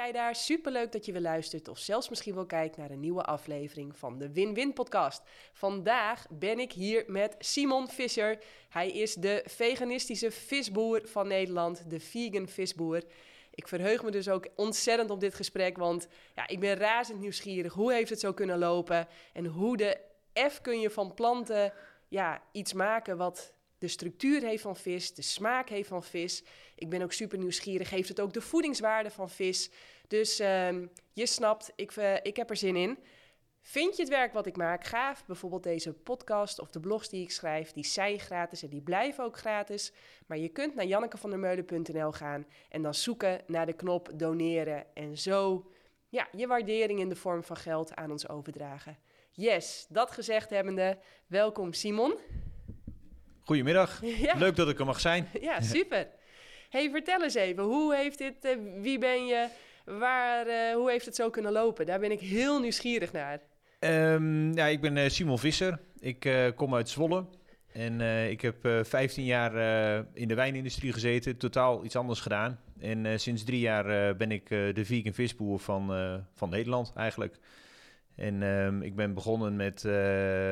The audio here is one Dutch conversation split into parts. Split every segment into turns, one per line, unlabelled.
jij daar? Superleuk dat je weer luistert of zelfs misschien wel kijkt naar een nieuwe aflevering van de Win-Win podcast. Vandaag ben ik hier met Simon Visser. Hij is de veganistische visboer van Nederland, de vegan visboer. Ik verheug me dus ook ontzettend op dit gesprek, want ja, ik ben razend nieuwsgierig. Hoe heeft het zo kunnen lopen en hoe de F kun je van planten ja, iets maken wat de structuur heeft van vis, de smaak heeft van vis. Ik ben ook super nieuwsgierig, heeft het ook de voedingswaarde van vis. Dus uh, je snapt, ik, uh, ik heb er zin in. Vind je het werk wat ik maak gaaf? Bijvoorbeeld deze podcast of de blogs die ik schrijf, die zijn gratis en die blijven ook gratis. Maar je kunt naar jannekevandermeulen.nl gaan en dan zoeken naar de knop doneren. En zo ja, je waardering in de vorm van geld aan ons overdragen. Yes, dat gezegd hebbende, welkom Simon.
Goedemiddag, leuk dat ik er mag zijn.
Ja, super. hey, vertel eens even, hoe heeft dit, uh, wie ben je, waar, uh, hoe heeft het zo kunnen lopen? Daar ben ik heel nieuwsgierig naar.
Um, ja, ik ben uh, Simon Visser, ik kom uit Zwolle. En ik heb 15 jaar in de wijnindustrie gezeten, totaal iets anders gedaan. En sinds drie jaar ben ik de vegan visboer van, van Nederland eigenlijk. En um, ik ben begonnen met, uh,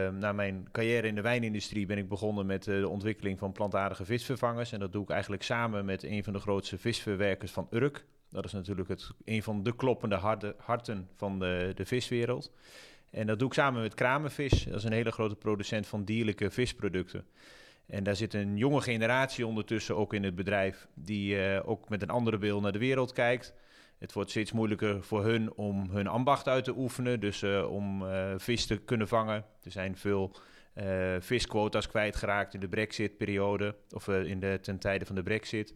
na mijn carrière in de wijnindustrie, ben ik begonnen met uh, de ontwikkeling van plantaardige visvervangers. En dat doe ik eigenlijk samen met een van de grootste visverwerkers van Urk. Dat is natuurlijk het, een van de kloppende harten van de, de viswereld. En dat doe ik samen met Kramervis. Dat is een hele grote producent van dierlijke visproducten. En daar zit een jonge generatie ondertussen ook in het bedrijf, die uh, ook met een andere bril naar de wereld kijkt. Het wordt steeds moeilijker voor hun om hun ambacht uit te oefenen. Dus uh, om uh, vis te kunnen vangen. Er zijn veel uh, visquota's kwijtgeraakt in de Brexit-periode. Of in de, ten tijde van de Brexit.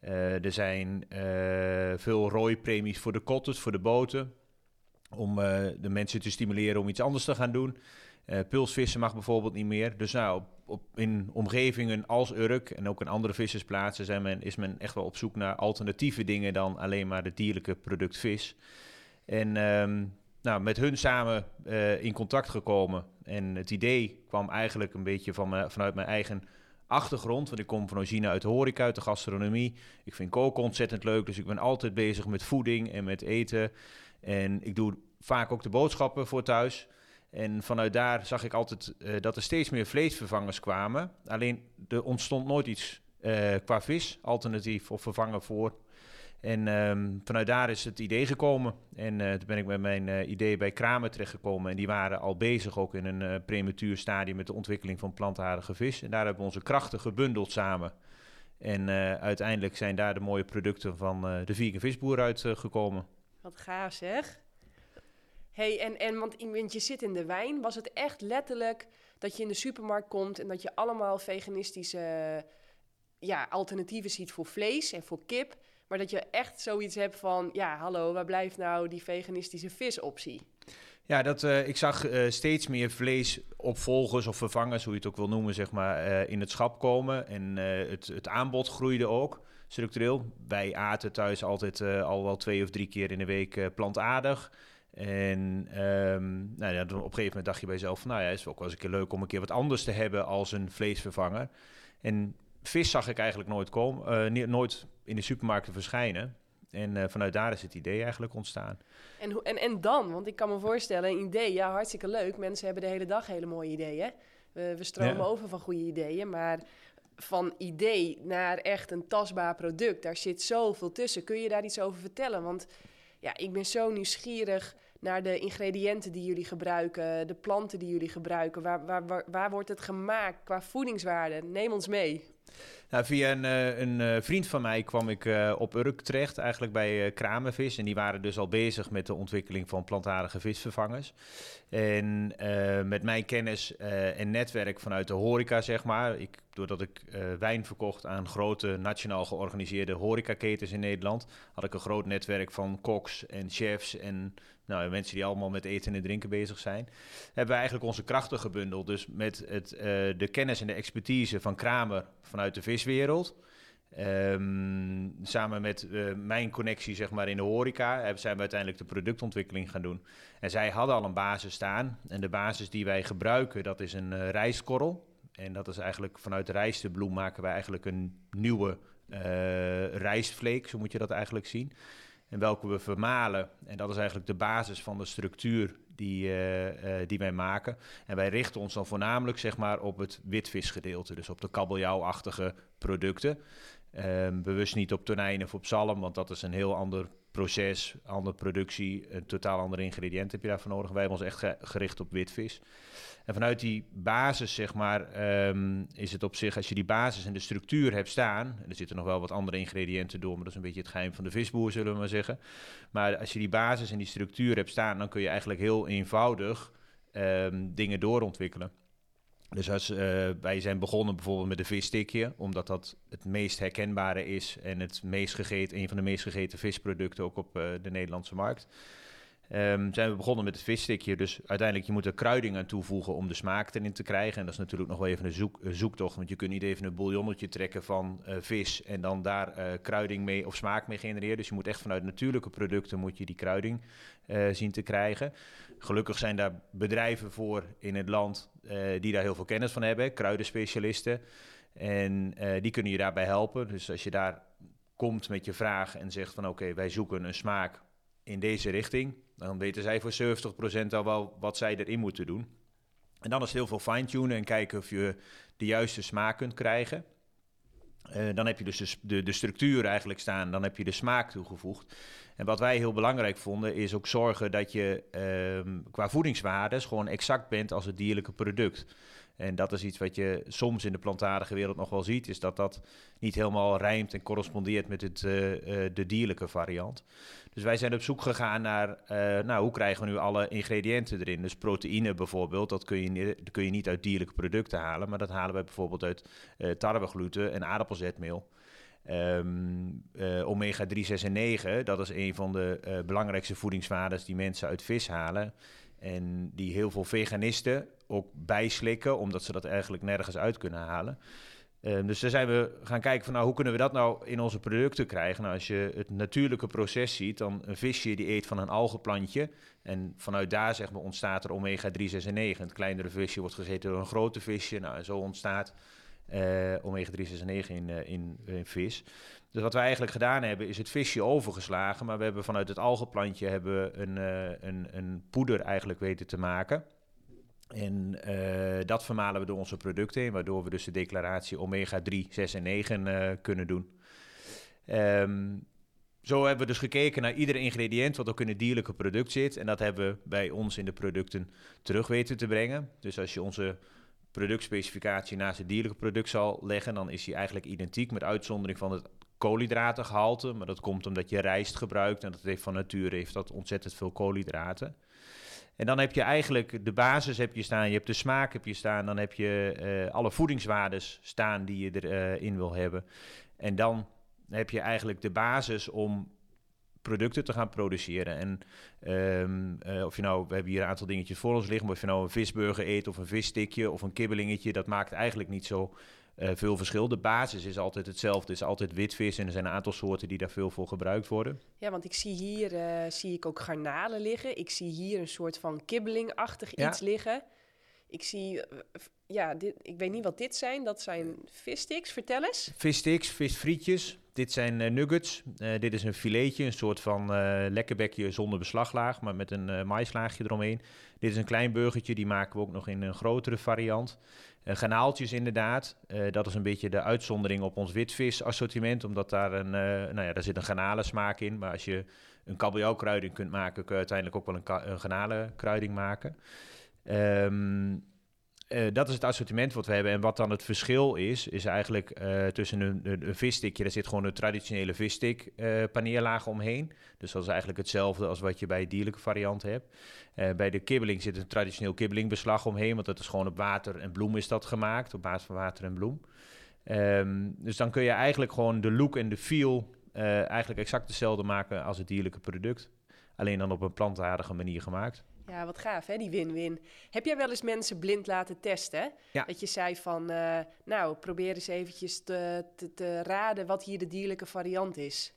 er zijn veel rooipremies voor de kotters, voor de boten. Om de mensen te stimuleren om iets anders te gaan doen. Uh, pulsvissen mag bijvoorbeeld niet meer. Dus nou, op, op, in omgevingen als Urk en ook in andere vissersplaatsen zijn men, is men echt wel op zoek naar alternatieve dingen dan alleen maar het dierlijke product vis. En um, nou, met hun samen uh, in contact gekomen. En het idee kwam eigenlijk een beetje van vanuit mijn eigen achtergrond. Want ik kom van origine uit de horeca, uit de gastronomie. Ik vind koken ontzettend leuk, dus ik ben altijd bezig met voeding en met eten. En ik doe vaak ook de boodschappen voor thuis. En vanuit daar zag ik altijd uh, dat er steeds meer vleesvervangers kwamen. Alleen er ontstond nooit iets uh, qua vis, alternatief of vervangen voor. En um, vanuit daar is het idee gekomen. En uh, toen ben ik met mijn idee bij Kramer terechtgekomen. En die waren al bezig ook in een prematuur stadium met de ontwikkeling van plantaardige vis. En daar hebben we onze krachten gebundeld samen. En uiteindelijk zijn daar de mooie producten van de vegan visboer uitgekomen.
Wat gaaf zeg hey, en, en want, je zit in de wijn. Was het echt letterlijk dat je in de supermarkt komt en dat je allemaal veganistische ja, alternatieven ziet voor vlees en voor kip? Maar dat je echt zoiets hebt van, ja, hallo, waar blijft nou die veganistische visoptie?
Ja, dat, uh, ik zag uh, steeds meer vleesopvolgers of vervangers, hoe je het ook wil noemen, zeg maar, uh, in het schap komen. En het, het aanbod groeide ook structureel. Wij aten thuis altijd al wel twee of drie keer in de week plantaardig. En um, nou ja, op een gegeven moment dacht je bij jezelf: van, nou ja, is ook wel eens een keer leuk om een keer wat anders te hebben als een vleesvervanger. En vis zag ik eigenlijk nooit, komen, uh, nooit in de supermarkten verschijnen. En uh, vanuit daar is het idee eigenlijk ontstaan.
En, en, en dan? Want ik kan me voorstellen, een idee, ja, hartstikke leuk. Mensen hebben de hele dag hele mooie ideeën. We, we stromen ja. over van goede ideeën, maar van idee naar echt een tastbaar product, daar zit zoveel tussen. Kun je daar iets over vertellen? Want ja, ik ben zo nieuwsgierig naar de ingrediënten die jullie gebruiken, de planten die jullie gebruiken. Waar, waar, waar, wordt het gemaakt qua voedingswaarde? Neem ons mee.
Nou, via een, eh, eh, vriend van mij kwam ik uh, op Urk terecht, eigenlijk bij Kramenvis. En die waren dus al bezig met de ontwikkeling van plantaardige visvervangers. En met mijn kennis en netwerk vanuit de horeca, zeg maar. Ik, doordat ik wijn verkocht aan grote nationaal georganiseerde horecaketens in Nederland, had ik een groot netwerk van koks en chefs en nou, mensen die allemaal met eten en drinken bezig zijn. Hebben we eigenlijk onze krachten gebundeld. Dus met het, de kennis en de expertise van Kramer vanuit de viswereld. Um, samen met uh, mijn connectie zeg maar, in de horeca zijn we uiteindelijk de productontwikkeling gaan doen. En zij hadden al een basis staan. En de basis die wij gebruiken, dat is een uh, rijstkorrel. En dat is eigenlijk vanuit de rijstebloem maken wij eigenlijk een nieuwe uh, rijstvleek, zo moet je dat eigenlijk zien. En welke we vermalen. En dat is eigenlijk de basis van de structuur die, uh, die wij maken. En wij richten ons dan voornamelijk zeg maar, op het witvisgedeelte, dus op de kabeljauwachtige producten. Um, bewust niet op tonijn of op zalm, want dat is een heel ander proces, andere productie, een totaal ander ingrediënt heb je daarvoor nodig. Wij hebben ons echt gericht op witvis. En vanuit die basis, zeg maar, ehm, is het op zich, als je die basis en de structuur hebt staan, en er zitten nog wel wat andere ingrediënten door, maar dat is een beetje het geheim van de visboer, zullen we maar zeggen. Maar als je die basis en die structuur hebt staan, dan kun je eigenlijk heel eenvoudig um, dingen doorontwikkelen. Dus als, uh, wij zijn begonnen bijvoorbeeld met een visstikje, omdat dat het meest herkenbare is en het meest gegeten, een van de meest gegeten visproducten ook op uh, de Nederlandse markt. Um, zijn we begonnen met het visstikje. Dus uiteindelijk, je moet er kruiding aan toevoegen om de smaak erin te krijgen. En dat is natuurlijk nog wel even een, zoek, zoektocht. Want je kunt niet even een bouillonnetje trekken van uh, vis en dan daar uh, kruiding mee of smaak mee genereren. Dus je moet echt vanuit natuurlijke producten moet je die kruiding uh, zien te krijgen. Gelukkig zijn daar bedrijven voor in het land die daar heel veel kennis van hebben. Kruidenspecialisten. En die kunnen je daarbij helpen. Dus als je daar komt met je vraag en zegt van oké, wij zoeken een smaak in deze richting dan weten zij voor 70% al wel wat zij erin moeten doen. En dan is het heel veel fine-tunen en kijken of je de juiste smaak kunt krijgen. Uh, dan heb je dus de, de, structuur eigenlijk staan, dan heb je de smaak toegevoegd. En wat wij heel belangrijk vonden, is ook zorgen dat je uh, qua voedingswaardes gewoon exact bent als het dierlijke product. En dat is iets wat je soms in de plantaardige wereld nog wel ziet, is dat dat niet helemaal rijmt en correspondeert met het, uh, de dierlijke variant. Dus wij zijn op zoek gegaan naar, uh, nou, hoe krijgen we nu alle ingrediënten erin? Dus proteïne bijvoorbeeld, dat kun je, kun je niet uit dierlijke producten halen, maar dat halen wij bijvoorbeeld uit tarwegluten en aardappelzetmeel. Uh, omega 3, 6 en 9, dat is een van de belangrijkste voedingswaardes die mensen uit vis halen. En die heel veel veganisten ook bijslikken, omdat ze dat eigenlijk nergens uit kunnen halen. Um, dus daar zijn we gaan kijken van nou, hoe kunnen we dat nou in onze producten krijgen. Nou, als je het natuurlijke proces ziet, dan een visje die eet van een algenplantje. En vanuit daar zeg maar, ontstaat er omega 3, 6 en 9. Het kleinere visje wordt gegeten door een grote visje. Nou, zo ontstaat uh, omega 3, 6 en 9 in, uh, in, in, vis. Dus wat wij eigenlijk gedaan hebben, is het visje overgeslagen. Maar we hebben vanuit het algenplantje hebben een, uh, een, een poeder eigenlijk weten te maken. En uh, dat vermalen we door onze producten waardoor we dus de declaratie omega 3, 6 en 9 uh, kunnen doen. Um, zo hebben we dus gekeken naar ieder ingrediënt wat ook in het dierlijke product zit. En dat hebben we bij ons in de producten terug weten te brengen. Dus als je onze productspecificatie naast het dierlijke product zal leggen, dan is die eigenlijk identiek met uitzondering van het koolhydratengehalte. Maar dat komt omdat je rijst gebruikt en dat heeft van nature heeft dat ontzettend veel koolhydraten. En dan heb je eigenlijk de basis heb je staan, je hebt de smaak heb je staan, dan heb je uh, alle voedingswaardes staan die je erin uh, wil hebben. En dan heb je eigenlijk de basis om producten te gaan produceren. En um, uh, of je nou, we hebben hier een aantal dingetjes voor ons liggen, maar of je nou een visburger eet of een visstikje of een kibbelingetje, dat maakt eigenlijk niet zo uh, veel verschil. De basis is altijd hetzelfde, is altijd witvis en er zijn een aantal soorten die daar veel voor gebruikt worden.
Ja, want ik zie hier uh, zie ik ook garnalen liggen. Ik zie hier een soort van kibbelingachtig ja. iets liggen. Ik zie, ja, dit, ik weet niet wat dit zijn. Dat zijn vissticks, vertel eens.
Vissticks, visfrietjes. Dit zijn uh, nuggets. Uh, dit is een filetje, een soort van uh, lekkerbekje zonder beslaglaag, maar met een maislaagje eromheen. Dit is een klein burgertje, die maken we ook nog in een grotere variant. Ganaaltjes inderdaad, dat is een beetje de uitzondering op ons witvis-assortiment, omdat daar een, nou ja, daar zit een garnalensmaak in. Maar als je een kabeljauwkruiding kunt maken, kun je uiteindelijk ook wel een, een garnalenkruiding maken. Um, uh, dat is het assortiment wat we hebben. En wat dan het verschil is, is eigenlijk uh, tussen een, visstikje, daar zit gewoon een traditionele visstik uh, paneerlaag omheen. Dus dat is eigenlijk hetzelfde als wat je bij de dierlijke variant hebt. bij de kibbeling zit een traditioneel kibbelingbeslag omheen, want dat is gewoon op water en bloem is dat gemaakt, op basis van water en bloem. Um, dus dan kun je eigenlijk gewoon de look en de feel eigenlijk exact hetzelfde maken als het dierlijke product. Alleen dan op een plantaardige manier gemaakt.
Ja, wat gaaf hè, die win-win. Heb jij wel eens mensen blind laten testen?
Ja.
Dat je zei van, uh, nou, probeer eens eventjes te, te, te, raden wat hier de dierlijke variant is.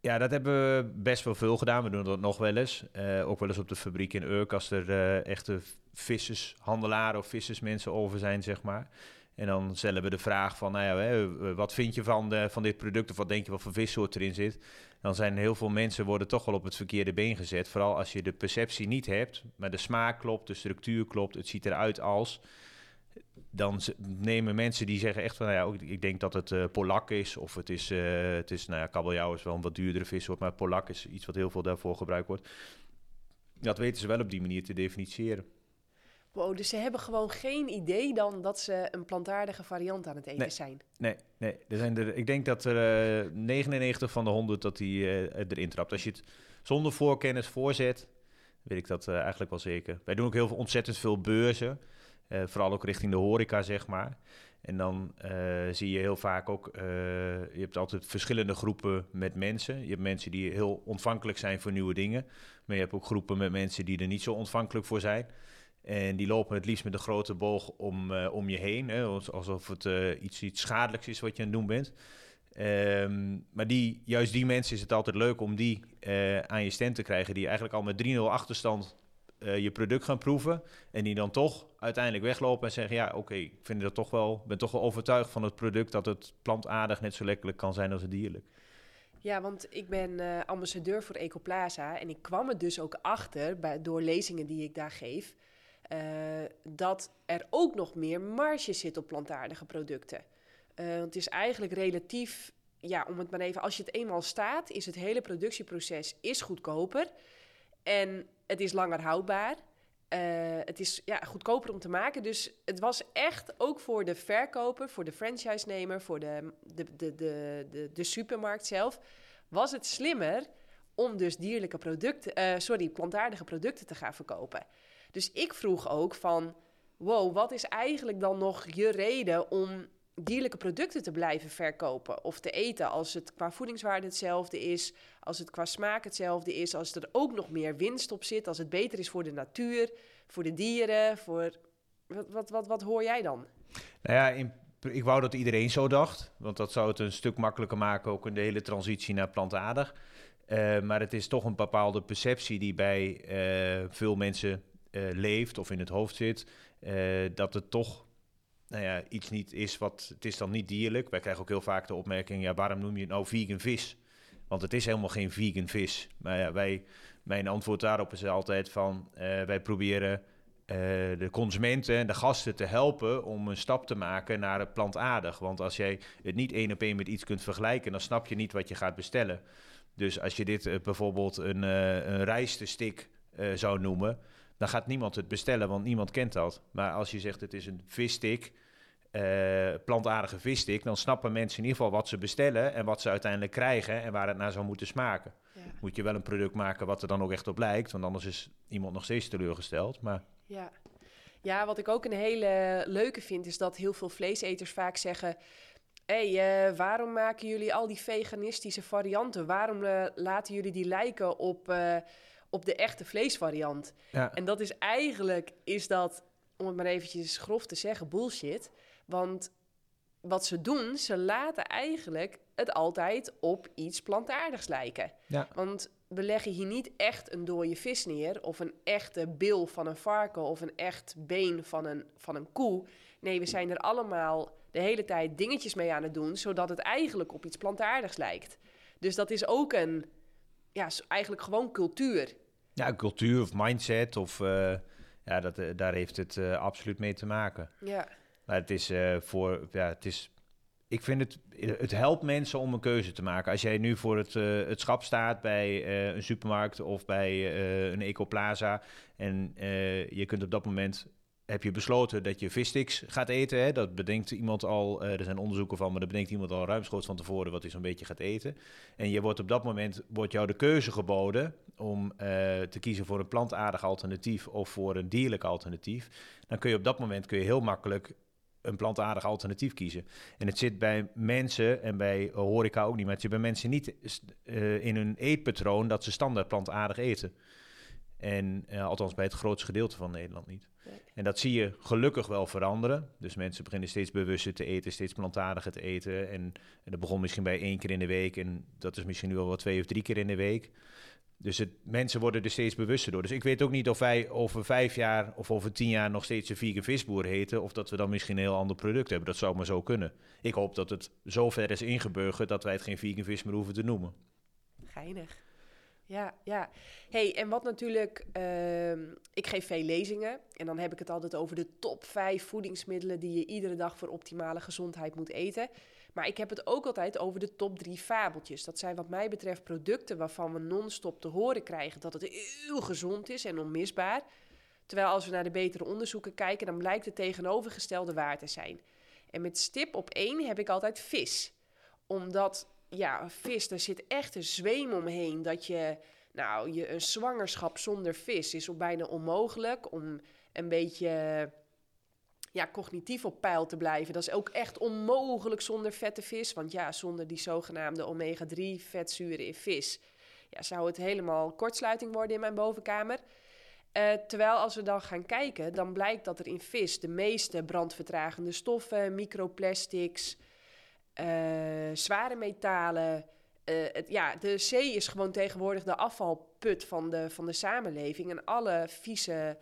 Ja, dat hebben we best wel veel gedaan. We doen dat nog wel eens. Uh, ook wel eens op de fabriek in Urk, als er uh, echte vissershandelaren of vissersmensen over zijn, zeg maar. En dan stellen we de vraag van, nou ja, hè, wat vind je van, de, van dit product of wat denk je wat voor vissoort erin zit? Dan zijn heel veel mensen worden toch wel op het verkeerde been gezet. Vooral als je de perceptie niet hebt, maar de smaak klopt, de structuur klopt, het ziet eruit als. Dan nemen mensen die zeggen echt van, nou ja, ik denk dat het uh, polak is. Of het is, het is nou ja, kabeljauw is wel een wat duurdere vissoort, maar polak is iets wat heel veel daarvoor gebruikt wordt. Dat weten ze wel op die manier te definiëren.
Wow, dus ze hebben gewoon geen idee dan dat ze een plantaardige variant aan het eten zijn.
Nee, nee. Er zijn er, ik denk dat er uh, 99 van de 100 dat die uh, erin trapt. Als je het zonder voorkennis voorzet, weet ik dat uh, eigenlijk wel zeker. Wij doen ook heel veel, ontzettend veel beurzen. Vooral ook richting de horeca, zeg maar. En dan zie je heel vaak ook, je hebt altijd verschillende groepen met mensen. Je hebt mensen die heel ontvankelijk zijn voor nieuwe dingen. Maar je hebt ook groepen met mensen die er niet zo ontvankelijk voor zijn. En die lopen het liefst met een grote boog om, uh, om je heen. Hè, alsof het uh, iets, iets schadelijks is wat je aan het doen bent. Um, maar die, juist die mensen is het altijd leuk om die uh, aan je stand te krijgen. Die eigenlijk al met 3-0 achterstand je product gaan proeven. En die dan toch uiteindelijk weglopen en zeggen... ja, oké, ik toch wel, ben toch wel overtuigd van het product... dat het plantaardig net zo lekker kan zijn als het dierlijk.
Ja, want ik ben ambassadeur voor Ecoplaza en ik kwam er dus ook achter bij, door lezingen die ik daar geef, uh, dat er ook nog meer marge zit op plantaardige producten. Uh, het is eigenlijk relatief, ja, om het maar even, als je het eenmaal staat, is het hele productieproces is goedkoper en het is langer houdbaar. Uh, het is ja, goedkoper om te maken. Dus het was echt ook voor de verkoper, voor de franchise-nemer, voor de, de, de, de, de, de, supermarkt zelf, was het slimmer om dus dierlijke producten, sorry, plantaardige producten te gaan verkopen. Dus ik vroeg ook van, wow, wat is eigenlijk dan nog je reden om dierlijke producten te blijven verkopen of te eten als het qua voedingswaarde hetzelfde is, als het qua smaak hetzelfde is, als er ook nog meer winst op zit, als het beter is voor de natuur, voor de dieren, voor wat, wat, wat, wat hoor jij dan?
Nou ja, ik wou dat iedereen zo dacht, want dat zou het een stuk makkelijker maken, ook in de hele transitie naar plantaardig. Uh, maar het is toch een bepaalde perceptie die bij uh, veel mensen uh, leeft of in het hoofd zit, dat het toch nou ja, iets niet is wat, het is dan niet dierlijk. Wij krijgen ook heel vaak de opmerking, ja, waarom noem je het nou vegan vis? Want het is helemaal geen vegan vis. Maar ja, wij, mijn antwoord daarop is altijd van, uh, wij proberen uh, de consumenten en de gasten te helpen om een stap te maken naar het plantaardig. Want als jij het niet één op één met iets kunt vergelijken, dan snap je niet wat je gaat bestellen. Dus als je dit uh, bijvoorbeeld een, een rijstestik zou noemen, dan gaat niemand het bestellen, want niemand kent dat. Maar als je zegt het is een visstick, uh, plantaardige visstick, dan snappen mensen in ieder geval wat ze bestellen en wat ze uiteindelijk krijgen en waar het naar zou moeten smaken. Ja. Moet je wel een product maken wat er dan ook echt op lijkt, want anders is iemand nog steeds teleurgesteld. Maar...
Ja. ja, wat ik ook een hele leuke vind, is dat heel veel vleeseters vaak zeggen. Hé, hey, uh, waarom maken jullie al die veganistische varianten? Waarom uh, laten jullie die lijken op, op de echte vleesvariant? Ja. En dat is eigenlijk, is dat, om het maar eventjes grof te zeggen, bullshit. Want wat ze doen, ze laten eigenlijk het altijd op iets plantaardigs lijken. Ja. Want we leggen hier niet echt een dode vis neer, of een echte bil van een varken, of een echt been van een, van een koe. Nee, we zijn er allemaal de hele tijd dingetjes mee aan het doen, zodat het eigenlijk op iets plantaardigs lijkt. Dus dat is ook een, ja, eigenlijk gewoon cultuur.
Ja, cultuur of mindset, of uh, ja, dat, uh, daar heeft het uh, absoluut mee te maken.
Ja.
Maar het is voor, ja, het is, ik vind het, het helpt mensen om een keuze te maken. Als jij nu voor het, het schap staat bij een supermarkt of bij een ecoplaza en je kunt op dat moment heb je besloten dat je vissticks gaat eten. Hè? Dat bedenkt iemand al, er zijn onderzoeken van, maar dat bedenkt iemand al ruimschoots van tevoren wat hij zo'n beetje gaat eten. En je wordt op dat moment, wordt jou de keuze geboden om uh, te kiezen voor een plantaardig alternatief of voor een dierlijk alternatief. Dan kun je op dat moment kun je heel makkelijk een plantaardig alternatief kiezen. En het zit bij mensen en bij horeca ook niet, maar het zit bij mensen niet uh, in hun eetpatroon dat ze standaard plantaardig eten. En uh, althans bij het grootste gedeelte van Nederland niet. Nee. En dat zie je gelukkig wel veranderen. Dus mensen beginnen steeds bewuster te eten, steeds plantaardiger te eten. En, en dat begon misschien bij één keer in de week. En dat is misschien nu wel wat twee of drie keer in de week. Dus het, mensen worden er steeds bewuster door. Dus ik weet ook niet of wij over vijf jaar of over tien jaar nog steeds een vegan visboer heten. Of dat we dan misschien een heel ander product hebben. Dat zou maar zo kunnen. Ik hoop dat het zo ver is ingeburgerd dat wij het geen vegan vis meer hoeven te noemen.
Geinig. Ja, ja. hey, en wat natuurlijk, ehm, ik geef veel lezingen en dan heb ik het altijd over de top 5 voedingsmiddelen die je iedere dag voor optimale gezondheid moet eten. Maar ik heb het ook altijd over de top 3 fabeltjes. Dat zijn wat mij betreft producten waarvan we non-stop te horen krijgen dat het heel gezond is en onmisbaar. Terwijl als we naar de betere onderzoeken kijken, dan blijkt het tegenovergestelde waar te zijn. En met stip op één heb ik altijd vis. Omdat ja, vis, daar zit echt een zweem omheen. Dat je, nou, je, een zwangerschap zonder vis is bijna onmogelijk. Om een beetje ja, cognitief op peil te blijven. Dat is ook echt onmogelijk zonder vette vis. Want ja, zonder die zogenaamde omega-3 vetzuren in vis... Ja, zou het helemaal kortsluiting worden in mijn bovenkamer. Uh, terwijl als we dan gaan kijken, dan blijkt dat er in vis de meeste brandvertragende stoffen, microplastics, uh, zware metalen. Het, ja, de zee is gewoon tegenwoordig de afvalput van de, van de samenleving. En alle vieze,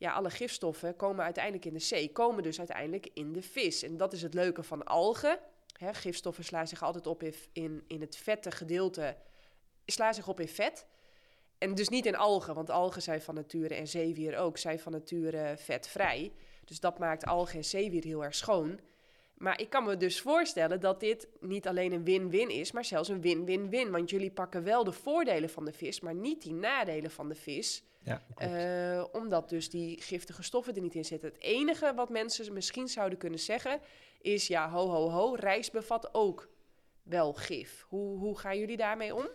ja, alle gifstoffen komen uiteindelijk in de zee, komen dus uiteindelijk in de vis. En dat is het leuke van algen. Gifstoffen slaan zich altijd op in, in het vette gedeelte, slaan zich op in vet. En dus niet in algen, want algen zijn van nature en zeewier ook, zijn van nature vetvrij. Dus dat maakt algen en zeewier heel erg schoon. Maar ik kan me dus voorstellen dat dit niet alleen een win-win is, maar zelfs een win-win-win. Want jullie pakken wel de voordelen van de vis, maar niet die nadelen van de vis. Ja, uh, omdat dus die giftige stoffen er niet in zitten. Het enige wat mensen misschien zouden kunnen zeggen is: ja, ho, ho, ho, rijst bevat ook wel gif. Hoe, hoe gaan jullie daarmee om?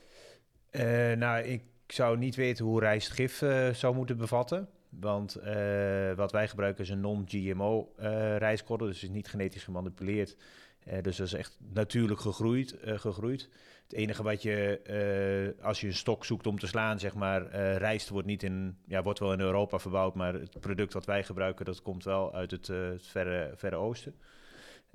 Uh, nou, ik zou niet weten hoe rijst gif uh, zou moeten bevatten. Want uh, wat wij gebruiken is een non-GMO uh, rijstkorrel, dus is niet genetisch gemanipuleerd. Uh, dus dat is echt natuurlijk gegroeid. gegroeid. Het enige wat je, als je een stok zoekt om te slaan, zeg maar, rijst wordt niet in, ja, wordt wel in Europa verbouwd, maar het product wat wij gebruiken, dat komt wel uit het, het verre, verre oosten.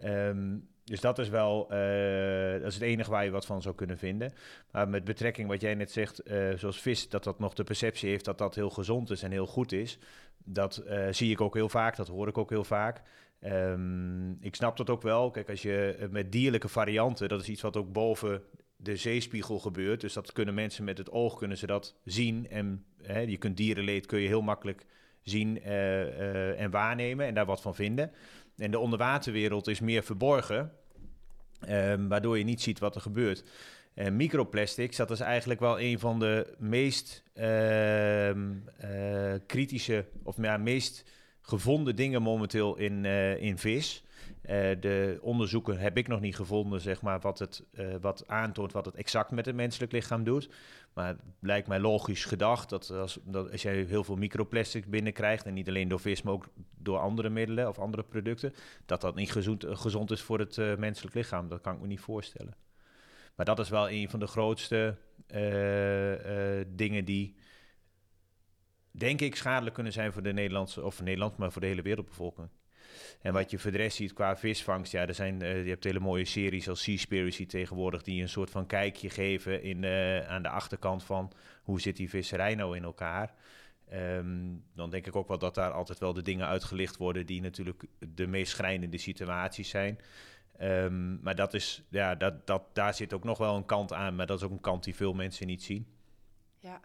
Um, dus dat is wel uh, dat is het enige waar je wat van zou kunnen vinden. Maar met betrekking wat jij net zegt, uh, zoals vis, dat dat nog de perceptie heeft dat dat heel gezond is en heel goed is. Dat uh, zie ik ook heel vaak, dat hoor ik ook heel vaak. Um, ik snap dat ook wel. Kijk, als je met dierlijke varianten, dat is iets wat ook boven de zeespiegel gebeurt. Dus dat kunnen mensen met het oog kunnen ze dat zien. En hè, je kunt dierenleed kun je heel makkelijk zien en waarnemen en daar wat van vinden. En de onderwaterwereld is meer verborgen, um, waardoor je niet ziet wat er gebeurt. En microplastics, dat is eigenlijk wel een van de meest uh, uh, kritische, of ja, meest gevonden dingen momenteel in, uh, in vis. Uh, de onderzoeken heb ik nog niet gevonden, zeg maar, wat, het, uh, wat aantoont wat het exact met het menselijk lichaam doet. Maar het lijkt mij logisch gedacht dat als, dat als jij heel veel microplastics binnenkrijgt, en niet alleen door vis, maar ook door andere middelen of andere producten, dat dat niet gezond, gezond is voor het menselijk lichaam. Dat kan ik me niet voorstellen. Maar dat is wel een van de grootste dingen die, denk ik, schadelijk kunnen zijn voor de Nederlandse, of Nederland, maar voor de hele wereldbevolking. En wat je voor ziet qua visvangst, ja, er zijn, uh, je hebt hele mooie series als Seaspiracy tegenwoordig, die een soort van kijkje geven in, uh, aan de achterkant van hoe zit die visserij nou in elkaar. Um, dan denk ik ook wel dat daar altijd wel de dingen uitgelicht worden die natuurlijk de meest schrijnende situaties zijn. Um, maar dat is, ja, dat, dat, daar zit ook nog wel een kant aan, maar dat is ook een kant die veel mensen niet zien.
Ja.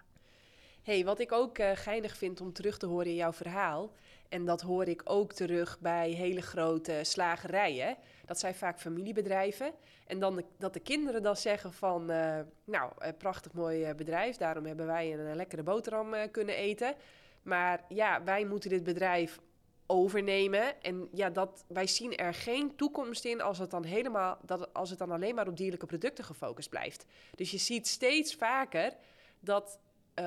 hey, wat ik ook uh, geinig vind om terug te horen in jouw verhaal, en dat hoor ik ook terug bij hele grote slagerijen. Dat zijn vaak familiebedrijven. En dan dat de kinderen dan zeggen van... Uh, nou, een prachtig mooi uh, bedrijf. Daarom hebben wij een, lekkere boterham kunnen eten. Maar ja, wij moeten dit bedrijf overnemen. En ja, dat, wij zien er geen toekomst in als het dan helemaal... Dat, als het dan alleen maar op dierlijke producten gefocust blijft. Dus je ziet steeds vaker dat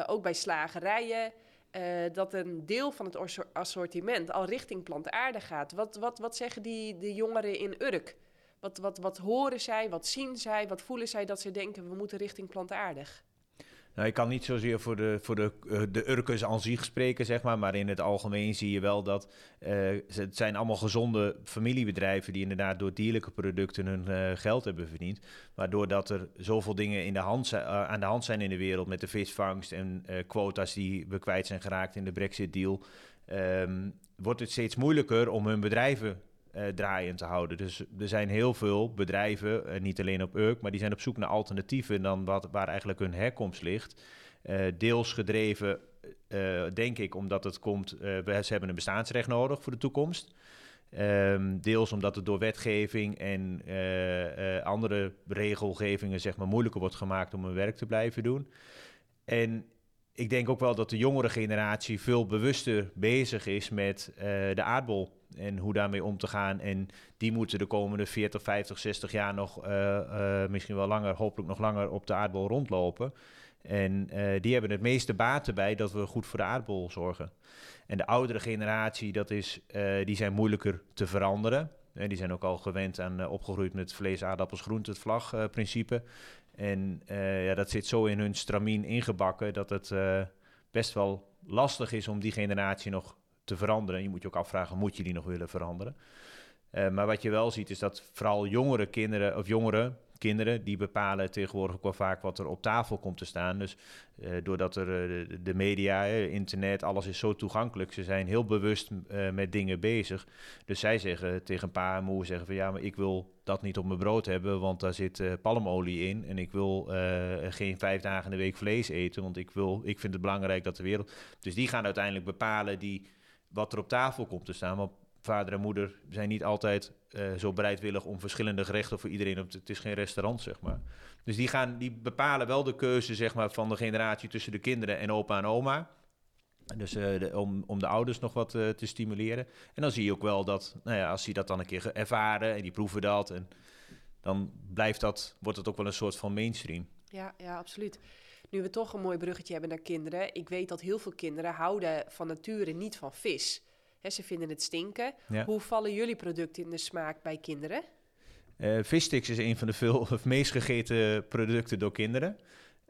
ook bij slagerijen uh, dat een deel van het assortiment al richting plantaardig gaat. Wat, wat, wat zeggen die, de jongeren in Urk? Wat, wat, wat horen zij, wat zien zij, wat voelen zij dat ze denken we moeten richting plantaardig?
Nou, ik kan niet zozeer voor de, voor de, uh, de Urkers aan spreken, zeg maar. Maar in het algemeen zie je wel dat uh, het zijn allemaal gezonde familiebedrijven die inderdaad door dierlijke producten hun uh, geld hebben verdiend. Waardoor dat er zoveel dingen in de hand aan de hand zijn in de wereld met de visvangst en quota's die we kwijt zijn geraakt in de Brexit-deal. Um, wordt het steeds moeilijker om hun bedrijven uh, draaiend te houden. Dus er zijn heel veel bedrijven, uh, niet alleen op Urk, maar die zijn op zoek naar alternatieven dan wat, waar eigenlijk hun herkomst ligt. Uh, deels gedreven, denk ik, omdat het komt, we, ze hebben een bestaansrecht nodig voor de toekomst. Um, deels omdat het door wetgeving en andere regelgevingen zeg maar, moeilijker wordt gemaakt om hun werk te blijven doen. En ik denk ook wel dat de jongere generatie veel bewuster bezig is met de aardbol en hoe daarmee om te gaan. En die moeten de komende 40, 50, 60 jaar nog, uh, uh, misschien wel langer, hopelijk nog langer op de aardbol rondlopen. En die hebben het meeste baat erbij dat we goed voor de aardbol zorgen. En de oudere generatie, dat is, die zijn moeilijker te veranderen. En die zijn ook al gewend aan opgegroeid met vlees, aardappels, groente, het vlagprincipe. En ja, dat zit zo in hun stramien ingebakken dat het best wel lastig is om die generatie nog te veranderen. Je moet je ook afvragen, moet je die nog willen veranderen? Uh, maar wat je wel ziet is dat vooral jongere kinderen of jongere kinderen die bepalen tegenwoordig ook wel vaak wat er op tafel komt te staan. Dus uh, doordat er uh, de, media, internet, alles is zo toegankelijk. Ze zijn heel bewust met dingen bezig. Dus zij zeggen tegen pa en moe zeggen van ja, maar ik wil dat niet op mijn brood hebben, want daar zit palmolie in. En ik wil geen vijf dagen in de week vlees eten, want ik, wil, ik vind het belangrijk dat de wereld... Dus die gaan uiteindelijk bepalen die wat er op tafel komt te staan. Want vader en moeder zijn niet altijd uh, zo bereidwillig om verschillende gerechten voor iedereen. Op het is geen restaurant, zeg maar. Dus die, gaan, die bepalen wel de keuze zeg maar, van de generatie tussen de kinderen en opa en oma. Dus de, om, om de ouders nog wat uh, te stimuleren. En dan zie je ook wel dat, nou ja, als die dat dan een keer ervaren en die proeven dat, en dan blijft dat, wordt het ook wel een soort van mainstream.
Ja, ja, absoluut. Nu we toch een mooi bruggetje hebben naar kinderen. Ik weet dat heel veel kinderen houden van nature niet van vis. He, ze vinden het stinken. Hoe vallen jullie producten in de smaak bij kinderen?
Uh, Vissticks is een van de veel, meest gegeten producten door kinderen.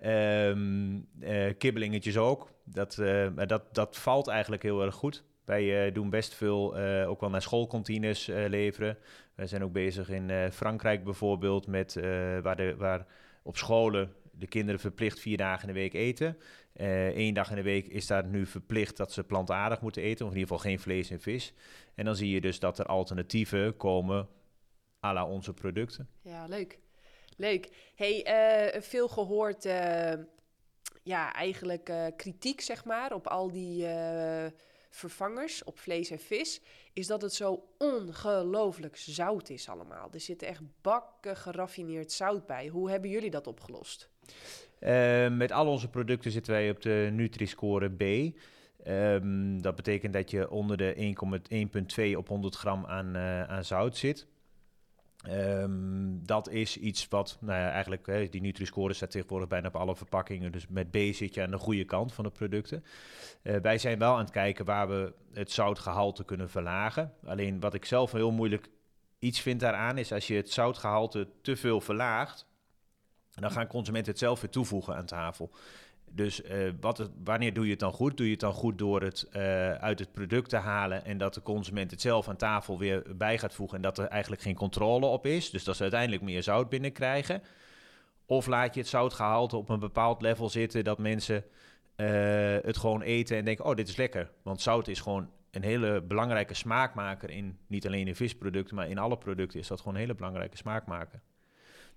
Um, uh, kibbelingetjes ook. Dat, uh, dat, dat valt eigenlijk heel erg goed. Wij doen best veel, ook wel naar schoolkantines leveren. Wij zijn ook bezig in Frankrijk bijvoorbeeld, met, waar, de, waar op scholen de kinderen verplicht vier dagen in de week eten. Eén eh, dag in de week is daar nu verplicht dat ze plantaardig moeten eten, of in ieder geval geen vlees en vis. En dan zie je dus dat er alternatieven komen à la onze producten.
Ja, leuk. Leuk. Hey, uh, veel gehoord, uh, ja, eigenlijk kritiek, zeg maar, op al die vervangers op vlees en vis, is dat het zo ongelooflijk zout is allemaal. Er zit echt bakken geraffineerd zout bij. Hoe hebben jullie dat opgelost?
Uh, met al onze producten zitten wij op de Nutri-score B. Um, dat betekent dat je onder de 1,1,2 op 100 gram aan, uh, aan zout zit. Um, dat is iets wat, nou ja, eigenlijk, hè, die Nutri-score staat tegenwoordig bijna op alle verpakkingen. Dus met B zit je aan de goede kant van de producten. Uh, wij zijn wel aan het kijken waar we het zoutgehalte kunnen verlagen. Alleen wat ik zelf heel moeilijk iets vind daaraan is als je het zoutgehalte te veel verlaagt, dan gaan consumenten het zelf weer toevoegen aan tafel. Dus uh, wat wanneer doe je het dan goed? Doe je het dan goed door het uh, uit het product te halen en dat de consument het zelf aan tafel weer bij gaat voegen en dat er eigenlijk geen controle op is? Dus dat ze uiteindelijk meer zout binnenkrijgen. Of laat je het zoutgehalte op een bepaald level zitten dat mensen uh, het gewoon eten en denken: oh, dit is lekker. Want zout is gewoon een hele belangrijke smaakmaker in niet alleen in visproducten, maar in alle producten is dat gewoon een hele belangrijke smaakmaker.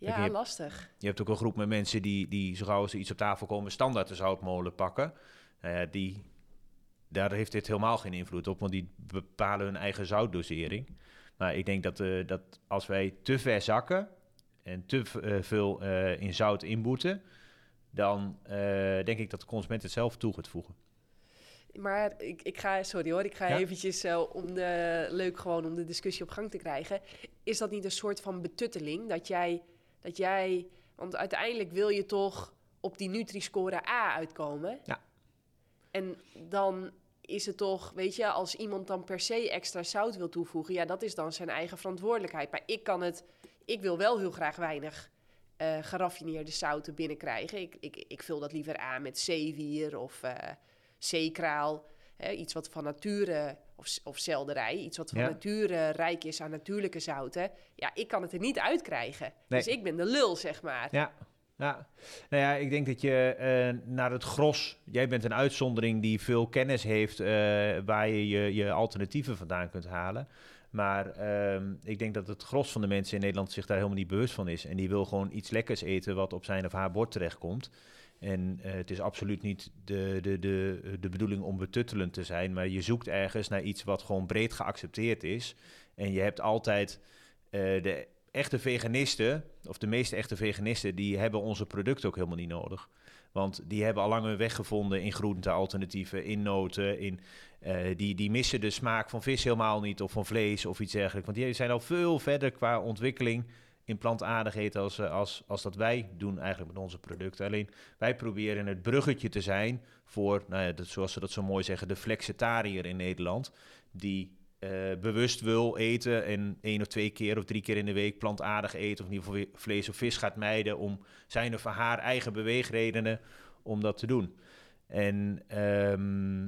Ja, lastig.
Je hebt ook een groep met mensen die, die zo gauw ze iets op tafel komen, standaard de zoutmolen pakken. Uh, die, daar heeft dit helemaal geen invloed op, want die bepalen hun eigen zoutdosering. Maar ik denk dat, uh, dat als wij te ver zakken en te uh, veel in zout inboeten, dan denk ik dat de consument het zelf toe gaat voegen.
Maar ik, ik ga, sorry hoor, ik ga eventjes uh, om de, leuk gewoon om de discussie op gang te krijgen. Is dat niet een soort van betutteling dat jij dat jij, want uiteindelijk wil je toch op die Nutri-score A uitkomen.
Ja.
En dan is het toch, weet je, als iemand dan per se extra zout wil toevoegen, ja, dat is dan zijn eigen verantwoordelijkheid. Maar ik kan het, ik wil wel heel graag weinig eh, geraffineerde zouten binnenkrijgen. Ik, ik, ik vul dat liever aan met zeewier of uh, zeekraal. Hè, iets wat van nature, of, of zelderij, iets wat van
Ja.
nature rijk is aan natuurlijke zouten. Ja, ik kan het er niet uitkrijgen.
Nee.
Dus ik ben de lul, zeg maar.
Ja. Ja, nou ja, ik denk dat je eh, naar het gros, jij bent een uitzondering die veel kennis heeft eh, waar je, je je alternatieven vandaan kunt halen. Maar ehm, ik denk dat het gros van de mensen in Nederland zich daar helemaal niet bewust van is. En die wil gewoon iets lekkers eten wat op zijn of haar bord terechtkomt. En eh, het is absoluut niet de, de, de, de bedoeling om betuttelend te zijn, maar je zoekt ergens naar iets wat gewoon breed geaccepteerd is. En je hebt altijd eh, de echte veganisten, of de meeste echte veganisten, die hebben onze producten ook helemaal niet nodig. Want die hebben al lang hun weg gevonden in groente-alternatieven, in noten, in, eh, die, die missen de smaak van vis helemaal niet, of van vlees of iets dergelijks. Want die zijn al veel verder qua ontwikkeling in plantaardig eten als, eh, als, als dat wij doen eigenlijk met onze producten. Alleen wij proberen het bruggetje te zijn voor, nou ja, dat, zoals ze dat zo mooi zeggen, de flexitariër in Nederland, die eh, bewust wil eten en één of twee keer of drie keer in de week plantaardig eten, of in ieder geval vlees of vis gaat mijden om zijn of haar eigen beweegredenen om dat te doen. En ehm,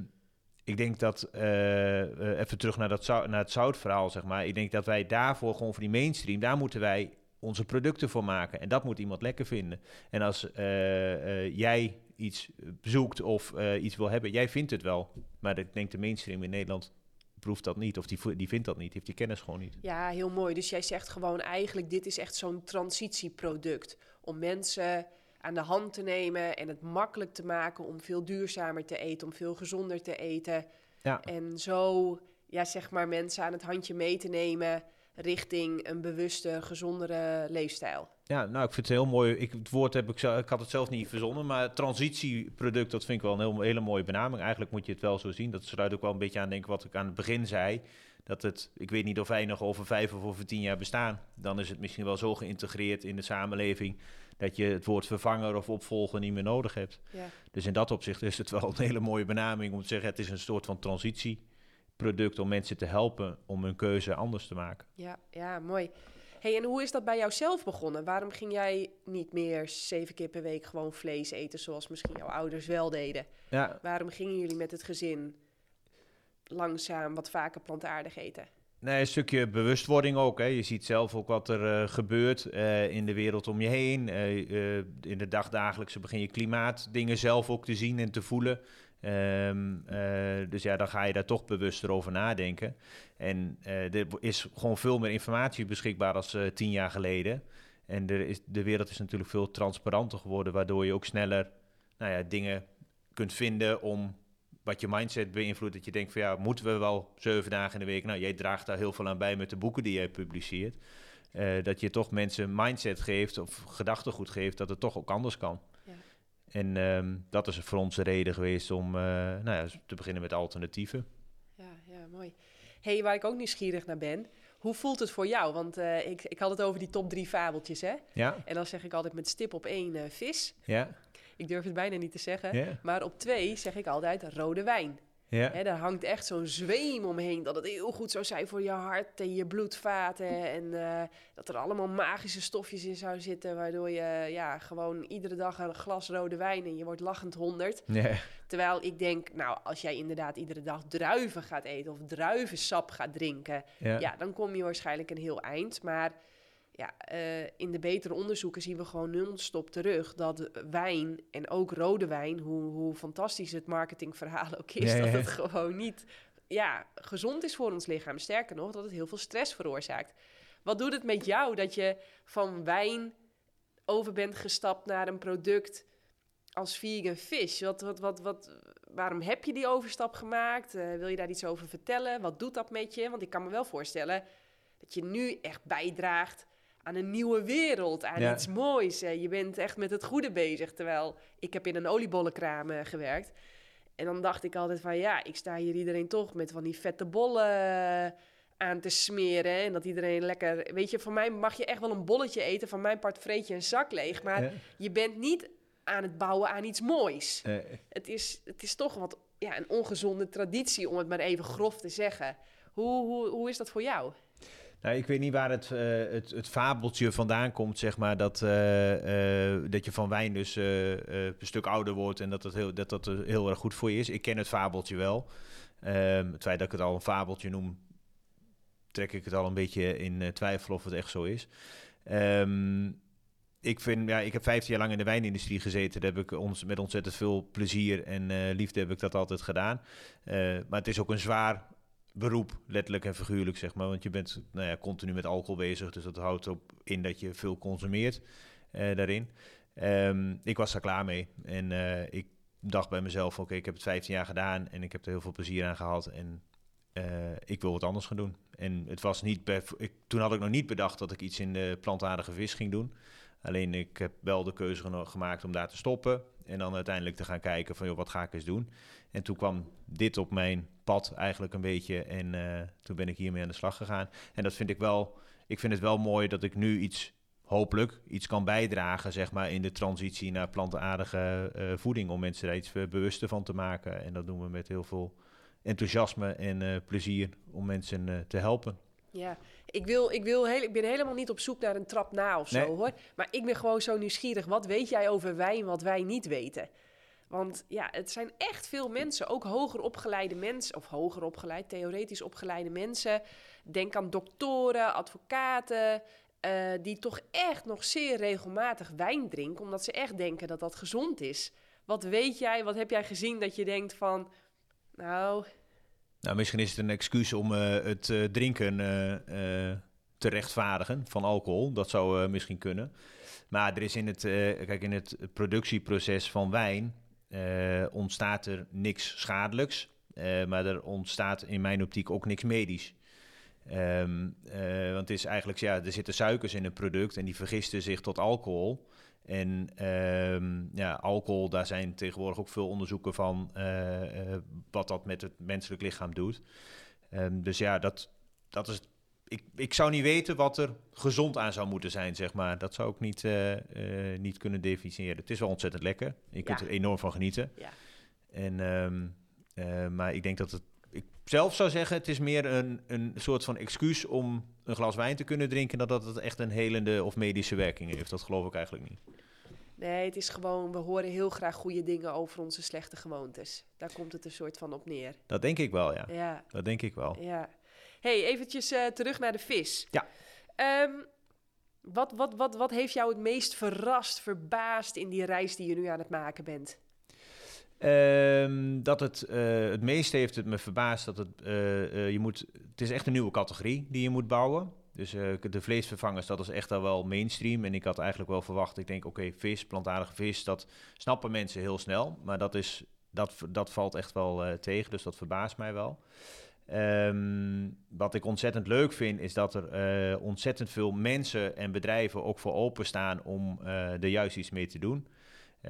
ik denk dat, eh, even terug naar, dat naar het zoutverhaal, zeg maar. Ik denk dat wij daarvoor gewoon voor die mainstream, daar moeten wij onze producten voor maken. En dat moet iemand lekker vinden. En als eh, eh, jij iets zoekt of eh, iets wil hebben, jij vindt het wel. Maar ik denk de mainstream in Nederland proeft dat niet, of die, die vindt dat niet, heeft die kennis gewoon niet.
Ja, heel mooi. Dus jij zegt gewoon eigenlijk, dit is echt zo'n transitieproduct. Om mensen aan de hand te nemen en het makkelijk te maken om veel duurzamer te eten, om veel gezonder te eten.
Ja.
En zo, ja, zeg maar, mensen aan het handje mee te nemen richting een bewuste, gezondere leefstijl.
Ja, nou, ik vind het heel mooi. Ik, het woord heb ik, ik had het zelf niet verzonnen, maar transitieproduct, dat vind ik wel een heel, hele mooie benaming. Eigenlijk moet je het wel zo zien. Dat sluit ook wel een beetje aan, denk ik, wat ik aan het begin zei. Dat het, ik weet niet of wij nog over vijf of over tien jaar bestaan. Dan is het misschien wel zo geïntegreerd in de samenleving dat je het woord vervanger of opvolger niet meer nodig hebt.
Ja.
Dus in dat opzicht is het wel een hele mooie benaming om te zeggen, het is een soort van transitieproduct om mensen te helpen om hun keuze anders te maken.
Ja, ja, mooi. Hey, en hoe is dat bij jou zelf begonnen? Waarom ging jij niet meer zeven keer per week gewoon vlees eten, zoals misschien jouw ouders wel deden?
Ja,
Waarom gingen jullie met het gezin langzaam wat vaker plantaardig eten?
Nee, een stukje bewustwording ook. Hè. Je ziet zelf ook wat er eh, gebeurt eh, in de wereld om je heen. Eh, in de dagdagelijkse begin je klimaatdingen zelf ook te zien en te voelen. Ehm, eh, dus ja, dan ga je daar toch bewuster over nadenken. En eh, er is gewoon veel meer informatie beschikbaar als eh, tien jaar geleden. En er is, de wereld is natuurlijk veel transparanter geworden, waardoor je ook sneller nou ja, dingen kunt vinden om wat je mindset beïnvloedt. Dat je denkt van ja, moeten we wel zeven dagen in de week? Nou, jij draagt daar heel veel aan bij met de boeken die jij publiceert. Dat je toch mensen mindset geeft of gedachtegoed geeft dat het toch ook anders kan. En ehm, dat is voor ons de reden geweest om eh, nou ja, te beginnen met alternatieven.
Ja, ja, mooi. hey, waar ik ook nieuwsgierig naar ben. Hoe voelt het voor jou? Want eh, ik, ik had het over die top drie fabeltjes, hè?
Ja,
En dan zeg ik altijd met stip op één eh, vis.
ja,
Ik durf het bijna niet te zeggen.
ja,
Maar op twee zeg ik altijd rode wijn.
Ja.
Hè, daar hangt echt zo'n zweem omheen dat het heel goed zou zijn voor je hart en je bloedvaten. En eh, dat er allemaal magische stofjes in zou zitten, waardoor je ja, gewoon iedere dag een glas rode wijn en je wordt lachend honderd.
ja.
Terwijl ik denk, nou, als jij inderdaad iedere dag druiven gaat eten of druivensap gaat drinken,
ja.
ja, dan kom je waarschijnlijk een heel eind. Maar ja, eh, in de betere onderzoeken zien we gewoon non-stop terug dat wijn en ook rode wijn, hoe, hoe fantastisch het marketingverhaal ook is, dat het gewoon niet ja, gezond is voor ons lichaam. Sterker nog, dat het heel veel stress veroorzaakt. Wat doet het met jou dat je van wijn over bent gestapt naar een product als vegan fish? Wat, wat, wat, wat, waarom heb je die overstap gemaakt? Eh, wil je daar iets over vertellen? Wat doet dat met je? Want ik kan me wel voorstellen dat je nu echt bijdraagt aan een nieuwe wereld, aan
Ja.
iets moois. Eh, je bent echt met het goede bezig. Terwijl ik heb in een oliebollenkraam eh, gewerkt. En dan dacht ik altijd van ja, ik sta hier iedereen toch met van die vette bollen eh, aan te smeren. En dat iedereen lekker... Weet je, van mij mag je echt wel een bolletje eten. Van mijn part vreet je een zak leeg. Maar
Ja.
je bent niet aan het bouwen aan iets moois. Het is, het is toch wat ja, een ongezonde traditie, om het maar even grof te zeggen. Hoe, hoe, hoe is dat voor jou?
Nou, ik weet niet waar het, uh, het, het, fabeltje vandaan komt, zeg maar, dat, uh, uh, dat je van wijn dus een stuk ouder wordt en dat dat, heel, dat dat heel erg goed voor je is. Ik ken het fabeltje wel. Um, het feit dat ik het al een fabeltje noem, trek ik het al een beetje in twijfel of het echt zo is. Um, ik, vind, ja, ik heb 15 jaar lang in de wijnindustrie gezeten. Daar heb ik ons, met ontzettend veel plezier en liefde heb ik dat altijd gedaan. maar het is ook een zwaar beroep, letterlijk en figuurlijk, zeg maar. Want je bent nou ja, continu met alcohol bezig, dus dat houdt op in dat je veel consumeert uh, daarin. Um, ik was daar klaar mee en uh, ik dacht bij mezelf, oké, ik heb het 15 jaar gedaan en ik heb er heel veel plezier aan gehad en uh, ik wil wat anders gaan doen. En het was niet, ik, toen had ik nog niet bedacht dat ik iets in de plantaardige vis ging doen. Alleen ik heb wel de keuze gemaakt om daar te stoppen. En dan uiteindelijk te gaan kijken van, joh, wat ga ik eens doen? En toen kwam dit op mijn pad eigenlijk een beetje. En uh, toen ben ik hiermee aan de slag gegaan. En dat vind ik wel, ik vind het wel mooi dat ik nu iets, hopelijk, iets kan bijdragen, zeg maar, in de transitie naar plantaardige uh, voeding. Om mensen daar iets bewuster van te maken. En dat doen we met heel veel enthousiasme en uh, plezier om mensen te helpen.
Ja, ik, wil, ik, wil heel, ik ben helemaal niet op zoek naar een trap na of zo nee. hoor. Maar ik ben gewoon zo nieuwsgierig. Wat weet jij over wijn wat wij niet weten? Want ja, het zijn echt veel mensen, ook hoger opgeleide mensen, of hoger opgeleid, theoretisch opgeleide mensen. Denk aan doktoren, advocaten, uh, die toch echt nog zeer regelmatig wijn drinken, omdat ze echt denken dat dat gezond is. Wat weet jij, wat heb jij gezien dat je denkt van, nou...
Nou, misschien is het een excuus om uh, het uh, drinken te rechtvaardigen van alcohol. Dat zou misschien kunnen. Maar er is in het, kijk, in het productieproces van wijn uh, ontstaat er niks schadelijks. Uh, maar er ontstaat in mijn optiek ook niks medisch. Um, uh, want het is eigenlijk, ja, er zitten suikers in het product en die vergisten zich tot alcohol. En um, ja, alcohol, daar zijn tegenwoordig ook veel onderzoeken van wat dat met het menselijk lichaam doet. Um, dus ja, dat, dat is ik, ik zou niet weten wat er gezond aan zou moeten zijn, zeg maar. Dat zou ik niet, uh, uh, niet kunnen definiëren. Het is wel ontzettend lekker. Je kunt er enorm van genieten. Ja. En, um, uh, maar ik denk dat het... Ik zelf zou zeggen, het is meer een, een soort van excuus om een glas wijn te kunnen drinken... dan dat het echt een helende of medische werking heeft. Dat geloof ik eigenlijk niet.
Nee, het is gewoon, we horen heel graag goede dingen over onze slechte gewoontes. Daar komt het een soort van op neer.
Dat denk ik wel, ja. ja. Dat denk ik wel.
Ja hey, eventjes uh, terug naar de vis.
Ja.
Um, wat, wat, wat, wat heeft jou het meest verrast, verbaasd in die reis die je nu aan het maken bent?
Um, dat het, uh, het meeste heeft het me verbaasd dat het, uh, je moet, het is echt een nieuwe categorie die je moet bouwen. Dus de vleesvervangers, dat is echt al wel mainstream. En ik had eigenlijk wel verwacht, ik denk, oké, vis, plantaardige vis, dat snappen mensen heel snel. Maar dat, is, dat, dat valt echt wel tegen, dus dat verbaast mij wel. Um, wat ik ontzettend leuk vind, is dat er uh, ontzettend veel mensen en bedrijven ook voor openstaan om uh, er juist iets mee te doen.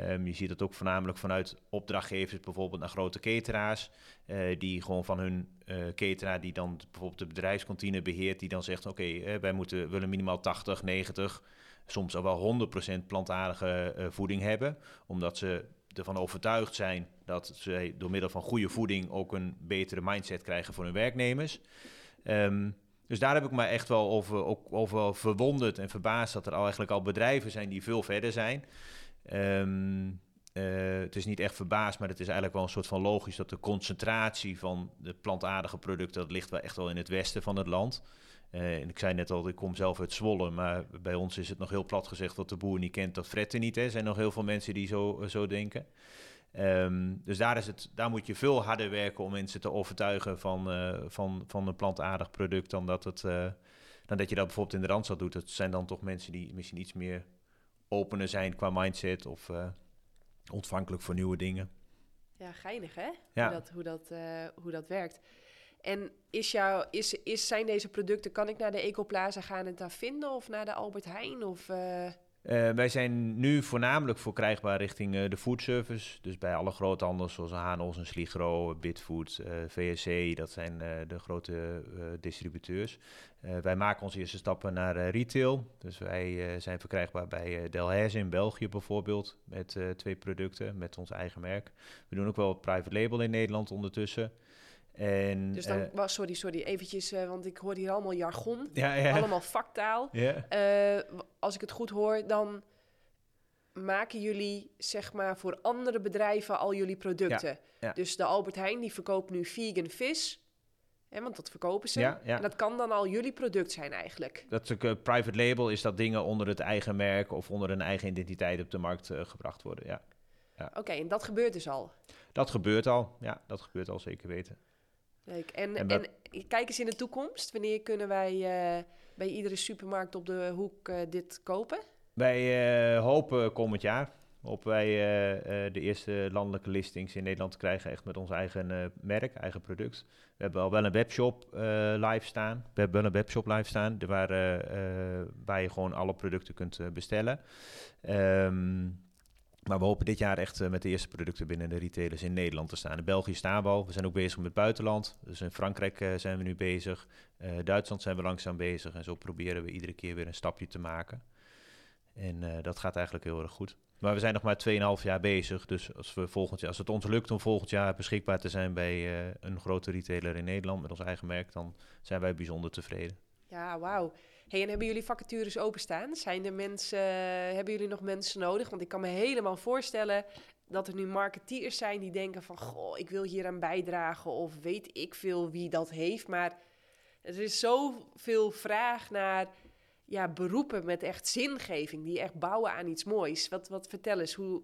Um, je ziet het ook voornamelijk vanuit opdrachtgevers, bijvoorbeeld naar grote cateraars, uh, die gewoon van hun cateraar, die dan bijvoorbeeld de bedrijfskantine beheert, die dan zegt: Oké, wij moeten, willen minimaal 80, 90, soms al wel 100% plantaardige voeding hebben, omdat ze ervan overtuigd zijn dat ze door middel van goede voeding ook een betere mindset krijgen voor hun werknemers. Um, dus daar heb ik me echt wel over, ook over verwonderd en verbaasd dat er al eigenlijk al bedrijven zijn die veel verder zijn. Um, uh, het is niet echt verbaasd, maar het is eigenlijk wel een soort van logisch dat de concentratie van de plantaardige producten, dat ligt wel echt wel in het westen van het land. Uh, en ik zei net al, ik kom zelf uit Zwolle, maar bij ons is het nog heel plat gezegd dat de boer niet kent, dat fretten niet. Er zijn nog heel veel mensen die zo, zo denken. Um, dus daar, is het, daar moet je veel harder werken om mensen te overtuigen van, uh, van, van een plantaardig product dan dat, het, uh, dan dat je dat bijvoorbeeld in de Randstad doet. Het zijn dan toch mensen die misschien iets meer opener zijn qua mindset of ontvankelijk voor nieuwe dingen.
Ja, geinig hè? Ja. Hoe, dat, hoe, dat, hoe dat werkt. En is jou, is, is, zijn deze producten, kan ik naar de Ecoplaza gaan en daar vinden of naar de Albert Heijn? Of,
uh, wij zijn nu voornamelijk verkrijgbaar richting uh, de foodservice. Dus bij alle groothandels zoals Hanos en Sligro, Bitfood, uh, eh, VSC, dat zijn de grote distributeurs. wij maken onze eerste stappen naar retail. Dus wij zijn verkrijgbaar bij Delhaize in België bijvoorbeeld met twee producten met ons eigen merk. We doen ook wel private label in Nederland ondertussen. En,
Dus dan,
eh,
sorry, sorry, eventjes, eh, want ik hoor hier allemaal jargon,
ja, ja.
allemaal vaktaal. Eh, als ik het goed hoor, dan maken jullie zeg maar voor andere bedrijven al jullie producten.
ja.
Dus de Albert Heijn die verkoopt nu vegan vis, hè, want dat verkopen ze. En dat kan dan al jullie product zijn eigenlijk.
Dat eh, private label is dat dingen onder het eigen merk of onder een eigen identiteit op de markt gebracht worden. Ja.
Oké, en dat gebeurt dus al.
Dat gebeurt al. Ja, dat gebeurt al zeker weten.
Leuk. En,
En
kijk eens in de toekomst. Wanneer kunnen wij eh, bij iedere supermarkt op de hoek eh, dit kopen?
Wij eh, hopen komend jaar hopen wij de eerste landelijke listings in Nederland te krijgen, echt met ons eigen merk, eigen product. We hebben al wel een webshop live staan. We hebben wel een webshop live staan, waar, waar je gewoon alle producten kunt bestellen. Ehm, maar we hopen dit jaar echt eh, met de eerste producten binnen de retailers in Nederland te staan. In België staan we al. We zijn ook bezig met het buitenland. Dus in Frankrijk eh, zijn we nu bezig. Eh, Duitsland zijn we langzaam bezig. En zo proberen we iedere keer weer een stapje te maken. En dat gaat eigenlijk heel erg goed. Maar we zijn nog maar 2,5 jaar bezig. Dus als, we volgend jaar, als het ons lukt om volgend jaar beschikbaar te zijn bij een grote retailer in Nederland met ons eigen merk, dan zijn wij bijzonder tevreden.
Ja, wauw. En hebben jullie vacatures openstaan? Zijn er mensen, hebben jullie nog mensen nodig? Want ik kan me helemaal voorstellen dat er nu marketeers zijn die denken van... Goh, ik wil hier aan bijdragen of weet ik veel wie dat heeft. Maar er is zoveel vraag naar ja, beroepen met echt zingeving... die echt bouwen aan iets moois. Wat, wat vertel eens, hoe...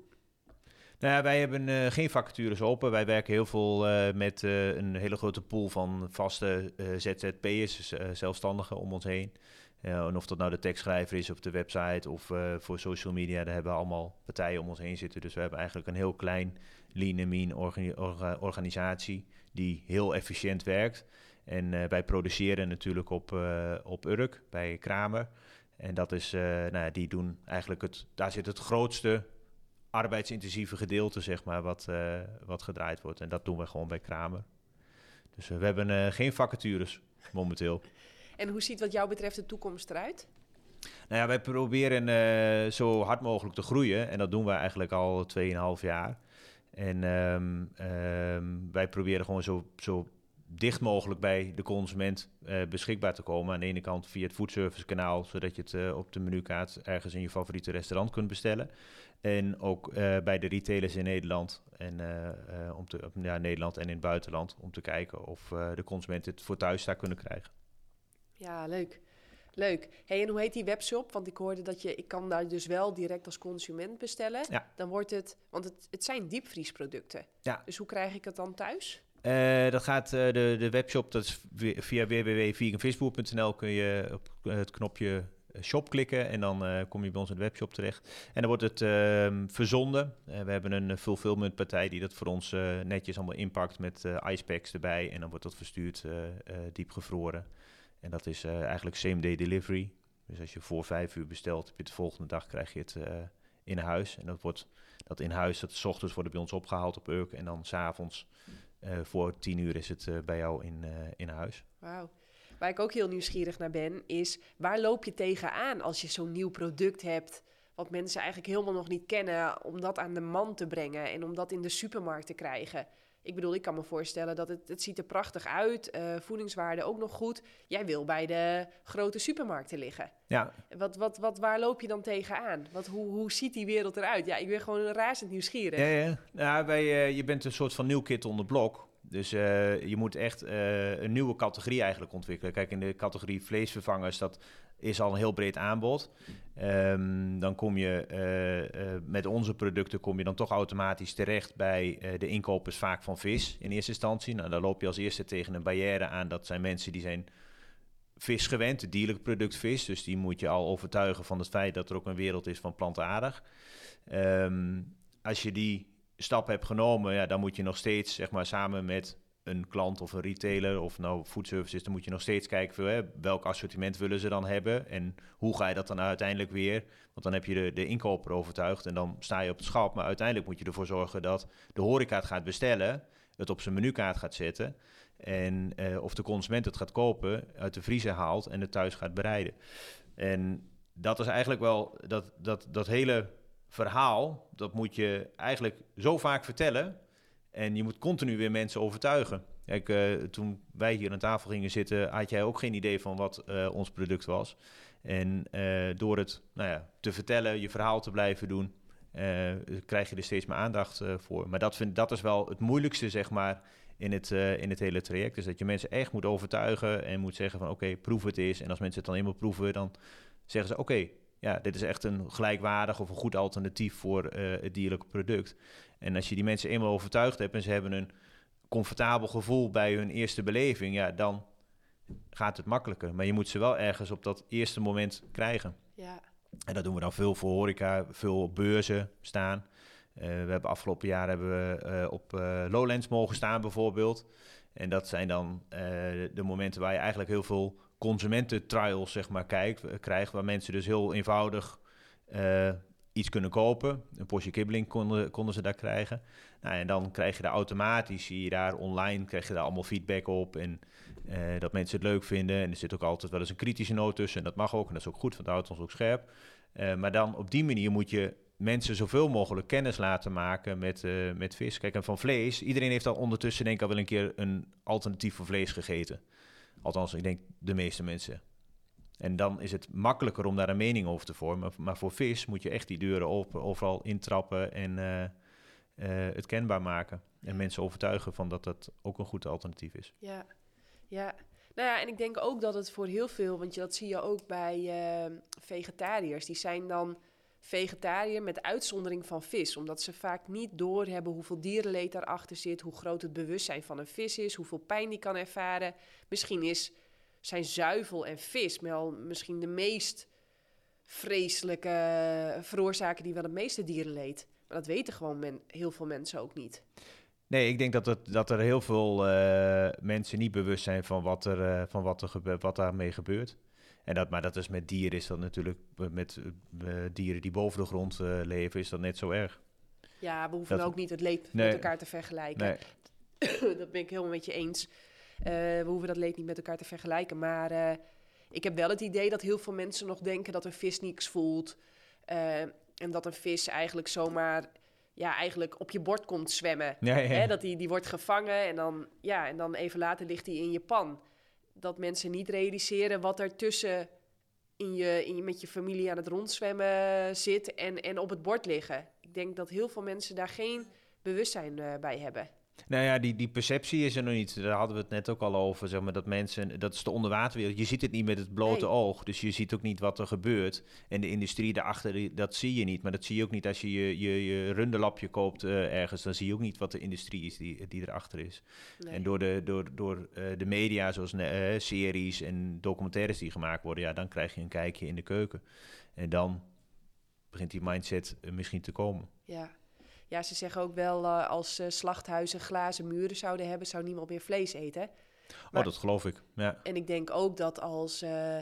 Nou ja, wij hebben eh, geen vacatures open. Wij werken heel veel eh, met eh, een hele grote pool van vaste eh, ZZP'ers, dus, eh, zelfstandigen om ons heen. Ja, en of dat nou de tekstschrijver is op de website of eh, voor social media, daar hebben we allemaal partijen om ons heen zitten. Dus we hebben eigenlijk een heel klein lean en mean organi- orga- organisatie die heel efficiënt werkt. En eh, wij produceren natuurlijk op, eh, op Urk bij Kramer. En dat is, eh, nou die doen eigenlijk het, daar zit het grootste arbeidsintensieve gedeelte, zeg maar, wat, eh, wat gedraaid wordt. En dat doen we gewoon bij Kramer. Dus eh, we hebben eh, geen vacatures momenteel.
En hoe ziet wat jou betreft de toekomst eruit?
Nou ja, wij proberen eh, zo hard mogelijk te groeien. En dat doen we eigenlijk al 2,5 jaar. En ehm, ehm, wij proberen gewoon zo, zo dicht mogelijk bij de consument eh, beschikbaar te komen. Aan de ene kant via het foodservice kanaal, zodat je het eh, op de menukaart ergens in je favoriete restaurant kunt bestellen. En ook bij de retailers in Nederland en om te, ja, Nederland en in het buitenland om te kijken of de consument het voor thuis daar kunnen krijgen.
Ja, leuk. Leuk. Hey, en hoe heet die webshop? Want ik hoorde dat je, ik kan daar dus wel direct als consument bestellen.
Ja.
Dan wordt het, want het, het zijn diepvriesproducten.
Ja.
Dus hoe krijg ik het dan thuis?
Eh, dat gaat eh, de, de webshop, dat is vi- via www.veganvisboer.nl kun je op het knopje eh, shop klikken en dan eh, kom je bij ons in de webshop terecht. En dan wordt het ehm, verzonden. Eh, we hebben een eh, fulfillmentpartij die dat voor ons eh, netjes allemaal inpakt met eh icepacks erbij en dan wordt dat verstuurd eh eh, diepgevroren. En dat is eh, eigenlijk same day delivery. Dus als je voor vijf uur bestelt, heb je de volgende dag krijg je het eh, in huis. En dat wordt dat in huis, dat 's ochtends wordt bij ons opgehaald op Urk en dan s'avonds eh, voor tien uur is het bij jou in, in huis.
Wauw. Waar ik ook heel nieuwsgierig naar ben, is waar loop je tegenaan als je zo'n nieuw product hebt, wat mensen eigenlijk helemaal nog niet kennen, om dat aan de man te brengen en om dat in de supermarkt te krijgen? Ik bedoel, ik kan me voorstellen dat het, het ziet er prachtig uit, eh voedingswaarde ook nog goed. Jij wil bij de grote supermarkten liggen.
Ja,
Wat, wat, wat, waar loop je dan tegenaan? Wat, hoe, hoe ziet die wereld eruit? Ja, ik ben gewoon razend nieuwsgierig.
ja, ja. Nou, wij, eh, je bent een soort van nieuw kid on the block. Dus eh, je moet echt een nieuwe categorie eigenlijk ontwikkelen. Kijk, in de categorie vleesvervangers, dat is al een heel breed aanbod. Ehm, dan kom je eh, eh, met onze producten kom je dan toch automatisch terecht bij eh, de inkopers vaak van vis in eerste instantie. Nou, dan loop je als eerste tegen een barrière aan. Dat zijn mensen die zijn vis gewend, dierlijk product vis. Dus die moet je al overtuigen van het feit dat er ook een wereld is van plantaardig. Ehm, als je die stap hebt genomen, ja, dan moet je nog steeds zeg maar, samen met een klant of een retailer of nou foodservice is, dan moet je nog steeds kijken hè, welk assortiment willen ze dan hebben en hoe ga je dat dan uiteindelijk weer, want dan heb je de, de inkoper overtuigd en dan sta je op het schap, maar uiteindelijk moet je ervoor zorgen dat de horeca het gaat bestellen, het op zijn menukaart gaat zetten en eh, of de consument het gaat kopen, uit de vriezer haalt en het thuis gaat bereiden. En dat is eigenlijk wel dat, dat, dat hele verhaal, dat moet je eigenlijk zo vaak vertellen. En je moet continu weer mensen overtuigen. Kijk, eh, toen wij hier aan tafel gingen zitten, had jij ook geen idee van wat eh, ons product was. En eh, door het nou ja, te vertellen, je verhaal te blijven doen, krijg je er steeds meer aandacht voor. Maar dat, vind, dat is wel het moeilijkste, zeg maar, in het, in het hele traject. Dus dat je mensen echt moet overtuigen en moet zeggen van oké, proef het eens. En als mensen het dan eenmaal proeven, dan zeggen ze oké, ja, dit is echt een gelijkwaardig of een goed alternatief voor het dierlijke product. En als je die mensen eenmaal overtuigd hebt en ze hebben een comfortabel gevoel bij hun eerste beleving, ja, dan gaat het makkelijker. Maar je moet ze wel ergens op dat eerste moment krijgen.
Ja,
En dat doen we dan veel voor horeca, veel op beurzen staan. Eh, we hebben afgelopen jaar hebben we eh, op eh, Lowlands mogen staan bijvoorbeeld. En dat zijn dan de momenten waar je eigenlijk heel veel consumententrials zeg maar kijkt, krijgt, waar mensen dus heel eenvoudig iets kunnen kopen. Een portie kibbeling konden, konden ze daar krijgen. Nou, en dan krijg je daar automatisch, zie je daar online, krijg je daar allemaal feedback op en eh, dat mensen het leuk vinden. En er zit ook altijd wel eens een kritische noot tussen en dat mag ook en dat is ook goed, want dat houdt ons ook scherp. Eh, maar dan op die manier moet je mensen zoveel mogelijk kennis laten maken met, eh, met vis. Kijk, en van vlees, iedereen heeft al ondertussen denk ik al wel een keer een alternatief voor vlees gegeten. Althans, ik denk de meeste mensen. En dan is het makkelijker om daar een mening over te vormen. Maar voor vis moet je echt die deuren open, overal intrappen en eh, eh, het kenbaar maken. En mensen overtuigen van dat dat ook een goed alternatief is.
ja, ja. Nou ja, en ik denk ook dat het voor heel veel, want je, dat zie je ook bij eh, vegetariërs, die zijn dan vegetariër met uitzondering van vis, omdat ze vaak niet doorhebben hoeveel dierenleed daarachter zit, hoe groot het bewustzijn van een vis is, hoeveel pijn die kan ervaren. Misschien is zijn zuivel en vis wel misschien de meest vreselijke veroorzaken die wel het meeste dierenleed. Maar dat weten gewoon men, heel veel mensen ook niet.
Nee, ik denk dat, het, dat er heel veel eh, mensen niet bewust zijn van wat, er, eh, van wat, er gebe- wat daarmee gebeurt. En dat, maar dat is met dieren, is dat natuurlijk eh, met dieren die boven de grond leven, is dat net zo erg.
Ja, we hoeven
Dat-
ook niet het leed
Nee.
met elkaar te vergelijken.
Nee,
dat ben ik helemaal met je eens. Eh, we hoeven dat leed niet met elkaar te vergelijken. Maar eh, ik heb wel het idee dat heel veel mensen nog denken dat een vis niks voelt. Eh, en dat een vis eigenlijk zomaar ja, eigenlijk op je bord komt zwemmen.
ja, ja.
Hè, dat die, die wordt gevangen en dan, ja, en dan even later ligt hij in je pan. Dat mensen niet realiseren wat er tussen in je, in je, met je familie aan het rondzwemmen zit en, en op het bord liggen. Ik denk dat heel veel mensen daar geen bewustzijn bij hebben.
Nou ja, die, die perceptie is er nog niet. Daar hadden we het net ook al over. Zeg maar, dat mensen, dat is de onderwaterwereld. Je ziet het niet met het blote
Nee.
oog. Dus je ziet ook niet wat er gebeurt. En de industrie daarachter, dat zie je niet. Maar dat zie je ook niet als je je, je, je runderlapje koopt eh, ergens. Dan zie je ook niet wat de industrie is die, die erachter is.
Nee.
En door de, door, door, eh, de media, zoals eh, series en documentaires die gemaakt worden, ja, dan krijg je een kijkje in de keuken. En dan begint die mindset misschien te komen.
Ja. Ja, ze zeggen ook wel eh, als eh, slachthuizen glazen muren zouden hebben, zou niemand meer vlees eten. Maar-
oh, dat geloof ik. Ja.
En ik denk ook dat als eh,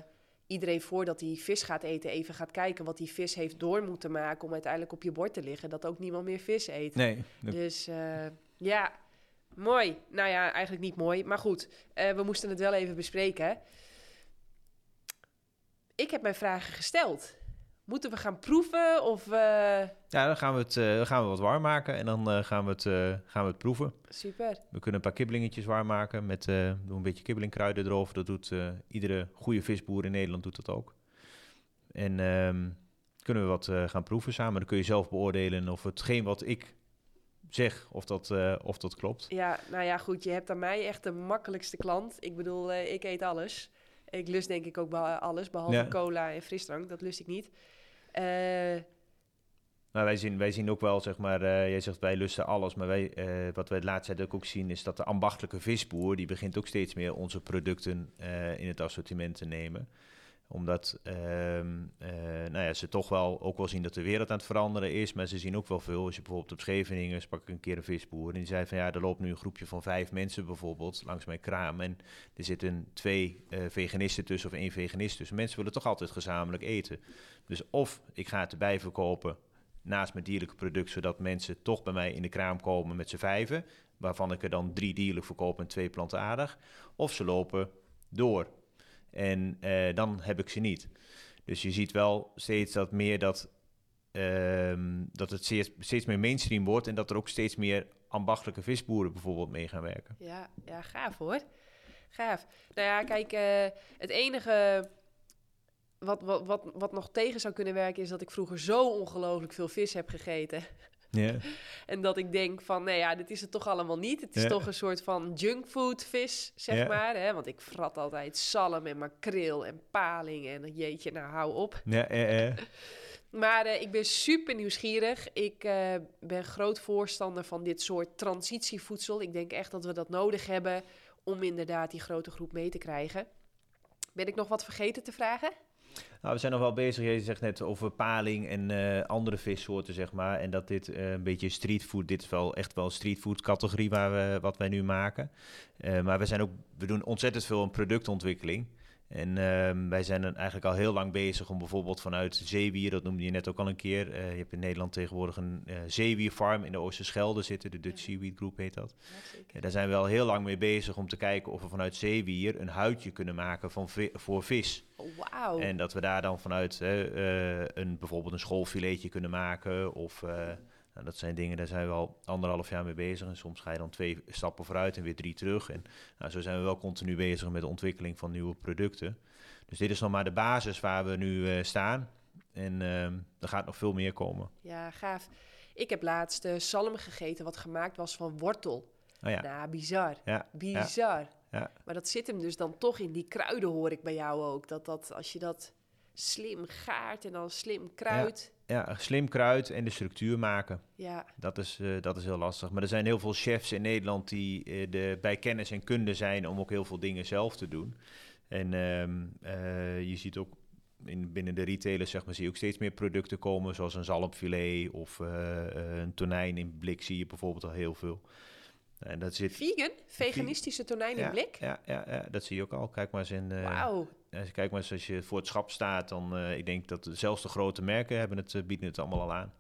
iedereen voordat hij vis gaat eten even gaat kijken wat die vis heeft door moeten maken om uiteindelijk op je bord te liggen, dat ook niemand meer vis eet.
Nee,
Dus ja, mooi. Nou ja, eigenlijk niet mooi, maar goed. we moesten het wel even bespreken. Ik heb mijn vragen gesteld. Moeten we gaan proeven of... eh,
Ja, dan gaan we het, dan gaan we wat warm maken en dan eh, gaan, we het, gaan we het proeven.
Super.
We kunnen een paar kibbelingetjes warm maken met doen een beetje kibbelingkruiden erover. Dat doet iedere goede visboer in Nederland doet dat ook. En ehm, kunnen we wat gaan proeven samen. Dan kun je zelf beoordelen of hetgeen wat ik zeg, of dat, of dat klopt.
Ja, nou ja, goed. Je hebt aan mij echt de makkelijkste klant. Ik bedoel, ik eet alles. Ik lust denk ik ook alles, behalve
Ja.
cola en frisdrank. Dat lust ik niet.
Maar wij zien, wij zien ook wel, zeg maar, eh, jij zegt wij lusten alles, maar wij, eh, wat wij de laatste tijd ook, zien is dat de ambachtelijke visboer, die begint ook steeds meer onze producten in het assortiment te nemen. Omdat ehm, eh, nou ja, ze toch wel ook wel zien dat de wereld aan het veranderen is, maar ze zien ook wel veel. Als je bijvoorbeeld op Scheveningen sprak ik een keer een visboer en die zei van ja, er loopt nu een groepje van vijf mensen bijvoorbeeld langs mijn kraam en er zitten twee eh, veganisten tussen of één veganist tussen. Mensen willen toch altijd gezamenlijk eten. Dus of ik ga het erbij verkopen naast mijn dierlijke product, zodat mensen toch bij mij in de kraam komen met z'n vijven, waarvan ik er dan drie dierlijk verkoop en twee plantaardig. Of ze lopen door en eh, dan heb ik ze niet. Dus je ziet wel steeds dat meer dat, ehm, dat het steeds, steeds meer mainstream wordt en dat er ook steeds meer ambachtelijke visboeren bijvoorbeeld mee gaan werken.
Ja, ja gaaf hoor. Gaaf. Nou ja, kijk, eh, het enige wat, wat, wat, wat nog tegen zou kunnen werken is dat ik vroeger zo ongelooflijk veel vis heb gegeten. En dat ik denk van, nee ja, dit is het toch allemaal niet. Het is toch een soort van junkfood vis, zeg maar. Hè? Want ik frat altijd zalm en makreel en paling en jeetje, nou hou op.
Ja, eh, eh.
Maar eh, ik ben super nieuwsgierig. Ik eh, ben groot voorstander van dit soort transitievoedsel. Ik denk echt dat we dat nodig hebben om inderdaad die grote groep mee te krijgen. Ben ik nog wat vergeten te vragen?
Nou, we zijn nog wel bezig. Je zegt net over paling en eh, andere vissoorten, zeg maar. En dat dit eh, een beetje streetfood, dit is wel echt wel streetfood categorie waar we, wat wij nu maken. Eh, maar we zijn ook, we doen ontzettend veel aan productontwikkeling. En ehm, wij zijn dan eigenlijk al heel lang bezig om bijvoorbeeld vanuit zeewier, dat noemde je net ook al een keer. eh, je hebt in Nederland tegenwoordig een eh zeewierfarm in de Oosterschelde zitten, de Dutch Seaweed Group heet dat. Ja, daar zijn we al heel lang mee bezig om te kijken of we vanuit zeewier een huidje kunnen maken van vi- voor vis.
Oh, Wauw.
En dat we daar dan vanuit eh, een, bijvoorbeeld een schoolfiletje kunnen maken. Of nou, dat zijn dingen, daar zijn we al anderhalf jaar mee bezig. En soms ga je dan twee stappen vooruit en weer drie terug. En nou, zo zijn we wel continu bezig met de ontwikkeling van nieuwe producten. Dus dit is nog maar de basis waar we nu eh, staan. En ehm, er gaat nog veel meer komen.
Ja, gaaf. Ik heb laatst eh, zalm gegeten wat gemaakt was van wortel.
Oh ja,
Nou, bizar.
ja,
Bizar.
ja.
Maar dat zit hem dus dan toch in die kruiden, hoor ik bij jou ook. Dat, dat als je dat slim gaart en dan slim kruid.
Ja, slim kruid en de structuur maken.
Ja,
Dat is, eh, dat is heel lastig. Maar er zijn heel veel chefs in Nederland die eh, de, bij kennis en kunde zijn om ook heel veel dingen zelf te doen. En ehm, eh, je ziet ook in, binnen de retailers, zeg maar, zie je ook steeds meer producten komen, zoals een zalmfilet of een tonijn in blik zie je bijvoorbeeld al heel veel. En dat zit.
vegan, veganistische tonijn in
ja,
blik.
Ja, ja, ja, dat zie je ook al. Kijk maar eens in. eh,
Wauw.
Als je- Kijk maar als je voor het schap staat, dan eh, ik denk dat zelfs de grote merken hebben het, eh, bieden het allemaal al aan.